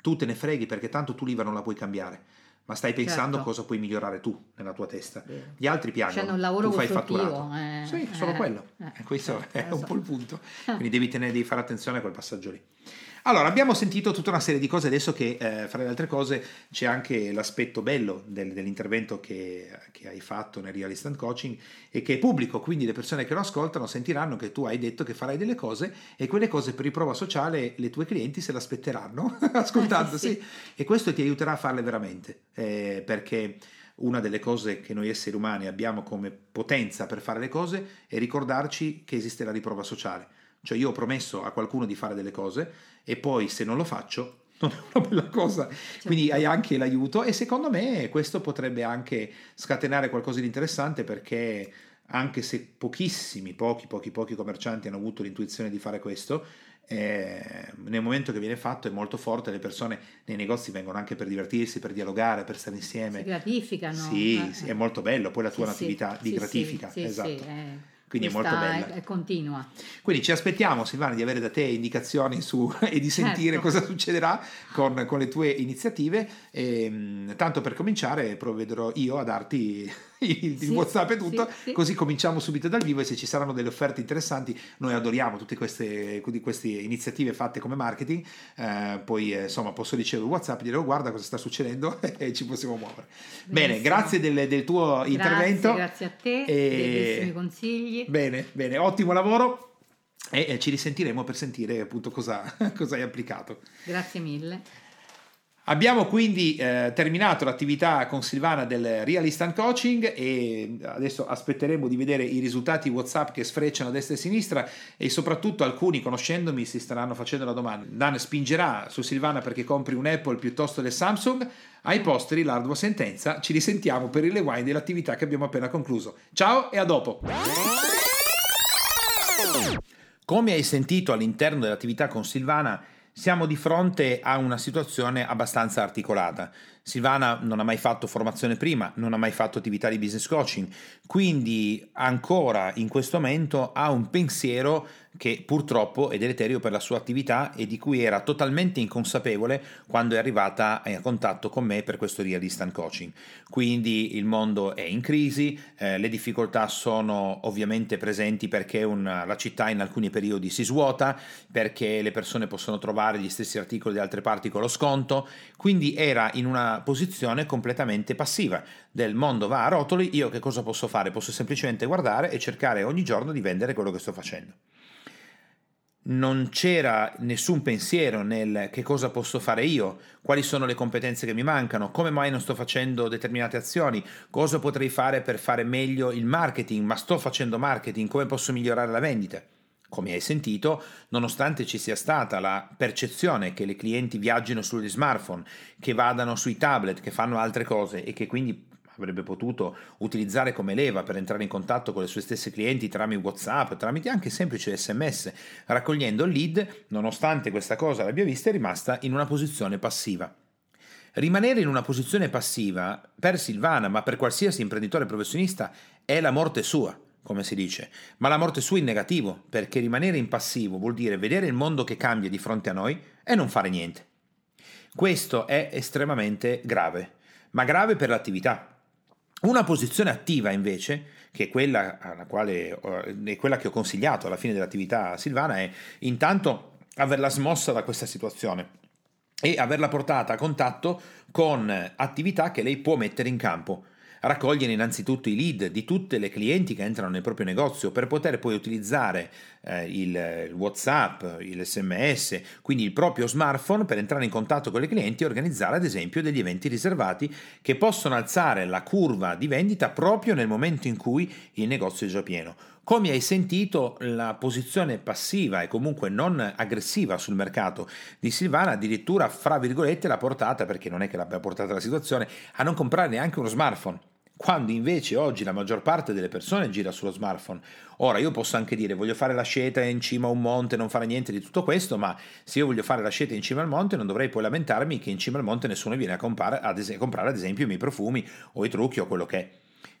tu te ne freghi perché tanto tu l'IVA non la puoi cambiare, ma stai pensando Certo. cosa puoi migliorare tu nella tua testa. Vero. Gli altri piangono, Facendo un lavoro tu fai il fatturato. eh, sì, solo eh, quello. eh, questo certo, è un so. po' il punto. Quindi devi, tenere, devi fare attenzione a quel passaggio lì. Allora, abbiamo sentito tutta una serie di cose, adesso che eh, fra le altre cose c'è anche l'aspetto bello del- dell'intervento che, che hai fatto nel Real Instant Coaching e che è pubblico, quindi le persone che lo ascoltano sentiranno che tu hai detto che farai delle cose e quelle cose per riprova sociale le tue clienti se l'aspetteranno ascoltando, Eh, sì. sì. E questo ti aiuterà a farle veramente, eh, perché una delle cose che noi esseri umani abbiamo come potenza per fare le cose è ricordarci che esiste la riprova sociale. Cioè io ho promesso a qualcuno di fare delle cose e poi se non lo faccio non è una bella cosa. Quindi hai anche l'aiuto e secondo me questo potrebbe anche scatenare qualcosa di interessante perché anche se pochissimi, pochi, pochi, pochi commercianti hanno avuto l'intuizione di fare questo, eh, nel momento che viene fatto è molto forte, le persone nei negozi vengono anche per divertirsi, per dialogare, per stare insieme. si gratificano. Sì, eh, sì, eh. è molto bello, poi la tua Sì, è un'attività sì, di gratifica, esatto. eh. Quindi Questa è molto bella. È, è continua. Quindi ci aspettiamo, Silvana, di avere da te indicazioni su, e di sentire Certo. cosa succederà con, con le tue iniziative. E, mh, tanto per cominciare, provvederò io a darti il, Sì, WhatsApp e tutto, sì, sì. così cominciamo subito dal vivo. E se ci saranno delle offerte interessanti, noi adoriamo tutte queste, queste iniziative fatte come marketing. eh, poi, eh, insomma, posso ricevere il WhatsApp e dire: "Oh, Guarda cosa sta succedendo, e ci possiamo muovere. Bene, Benissimo. grazie del, del tuo Grazie, intervento. Grazie a te, E- dei bellissimi consigli. Bene, bene, ottimo lavoro e ci risentiremo per sentire appunto cosa, cosa hai applicato. Grazie mille. Abbiamo quindi eh, terminato l'attività con Silvana del Real Instant Coaching e adesso aspetteremo di vedere i risultati WhatsApp che sfrecciano a destra e a sinistra e soprattutto alcuni conoscendomi si staranno facendo la domanda. Dan spingerà su Silvana perché compri un Apple piuttosto del Samsung? Ai posteri l'ardua sentenza, ci risentiamo per il rewind dell'attività che abbiamo appena concluso. Ciao e a dopo! Come hai sentito all'interno dell'attività con Silvana, siamo di fronte a una situazione abbastanza articolata. Silvana non ha mai fatto formazione prima, non ha mai fatto attività di business coaching, quindi ancora in questo momento ha un pensiero che purtroppo è deleterio per la sua attività e di cui era totalmente inconsapevole quando è arrivata a contatto con me per questo Real Instant Coaching. Quindi il mondo è in crisi, eh, le difficoltà sono ovviamente presenti perché una- la città in alcuni periodi si svuota, perché le persone possono trovare gli stessi articoli da altre parti con lo sconto, quindi era in una posizione completamente passiva del mondo va a rotoli, io che cosa posso fare? Posso semplicemente guardare e cercare ogni giorno di vendere quello che sto facendo non c'era nessun pensiero nel che cosa posso fare io, quali sono le competenze che mi mancano, come mai non sto facendo determinate azioni, cosa potrei fare per fare meglio il marketing, ma sto facendo marketing, come posso migliorare la vendita. Come hai sentito, nonostante ci sia stata la percezione che le clienti viaggino sugli smartphone, che vadano sui tablet, che fanno altre cose e che quindi avrebbe potuto utilizzare come leva per entrare in contatto con le sue stesse clienti tramite WhatsApp, tramite anche semplice SMS, raccogliendo lead, nonostante questa cosa l'abbia vista, è rimasta in una posizione passiva. Rimanere in una posizione passiva per Silvana, ma per qualsiasi imprenditore professionista, è la morte sua, come si dice, ma la morte sua in negativo, perché rimanere in passivo vuol dire vedere il mondo che cambia di fronte a noi e non fare niente. Questo è estremamente grave, ma grave per l'attività, una posizione attiva invece, che è quella, quale, è quella che ho consigliato alla fine dell'attività a Silvana, è intanto averla smossa da questa situazione e averla portata a contatto con attività che lei può mettere in campo. Raccogliere innanzitutto i lead di tutte le clienti che entrano nel proprio negozio per poter poi utilizzare eh, il, WhatsApp, il SMS, quindi il proprio smartphone per entrare in contatto con le clienti e organizzare ad esempio degli eventi riservati che possono alzare la curva di vendita proprio nel momento in cui il negozio è già pieno. Come hai sentito, la posizione passiva e comunque non aggressiva sul mercato di Silvana addirittura, fra virgolette, l'ha portata, perché non è che l'abbia portata la situazione, a non comprare neanche uno smartphone quando invece oggi la maggior parte delle persone gira sullo smartphone. Ora io posso anche dire voglio fare la scelta in cima a un monte, non fare niente di tutto questo, ma se io voglio fare la scelta in cima al monte non dovrei poi lamentarmi che in cima al monte nessuno viene a comprare ad, es- comprare ad esempio i miei profumi o i trucchi o quello che è.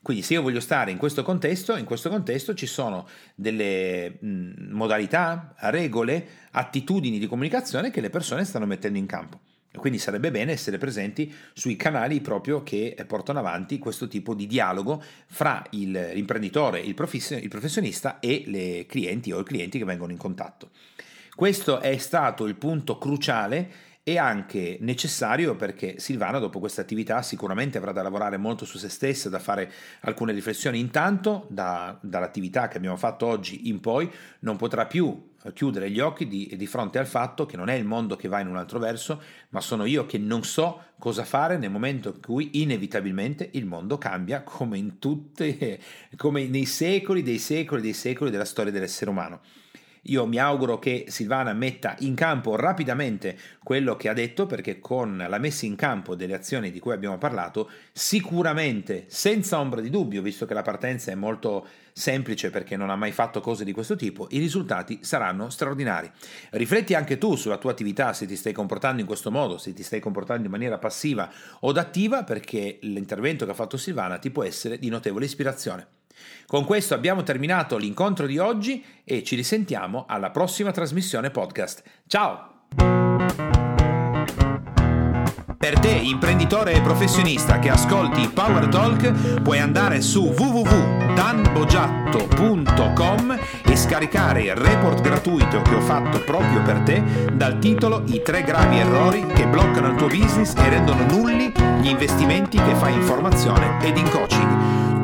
Quindi se io voglio stare in questo contesto, in questo contesto ci sono delle mh, modalità, regole, attitudini di comunicazione che le persone stanno mettendo in campo. Quindi sarebbe bene essere presenti sui canali proprio che portano avanti questo tipo di dialogo fra il, l'imprenditore, il, il professionista e le clienti o i clienti che vengono in contatto. Questo è stato il punto cruciale e anche necessario perché Silvana dopo questa attività sicuramente avrà da lavorare molto su se stessa, da fare alcune riflessioni. Intanto da, dall'attività che abbiamo fatto oggi in poi non potrà più chiudere gli occhi di, di, fronte al fatto che non è il mondo che va in un altro verso, ma sono io che non so cosa fare nel momento in cui inevitabilmente il mondo cambia come in tutte, come nei secoli dei secoli dei secoli della storia dell'essere umano. Io mi auguro che Silvana metta in campo rapidamente quello che ha detto perché con la messa in campo delle azioni di cui abbiamo parlato, sicuramente, senza ombra di dubbio, visto che la partenza è molto semplice perché non ha mai fatto cose di questo tipo, i risultati saranno straordinari. Rifletti anche tu sulla tua attività se ti stai comportando in questo modo, se ti stai comportando in maniera passiva o attiva perché l'intervento che ha fatto Silvana ti può essere di notevole ispirazione. Con questo abbiamo terminato l'incontro di oggi e ci risentiamo alla prossima trasmissione podcast. Ciao! Per te, imprenditore e professionista che ascolti Power Talk, puoi andare su www.danbogiatto.com e scaricare il report gratuito che ho fatto proprio per te dal titolo I tre gravi errori che bloccano il tuo business e rendono nulli gli investimenti che fai in formazione ed in coaching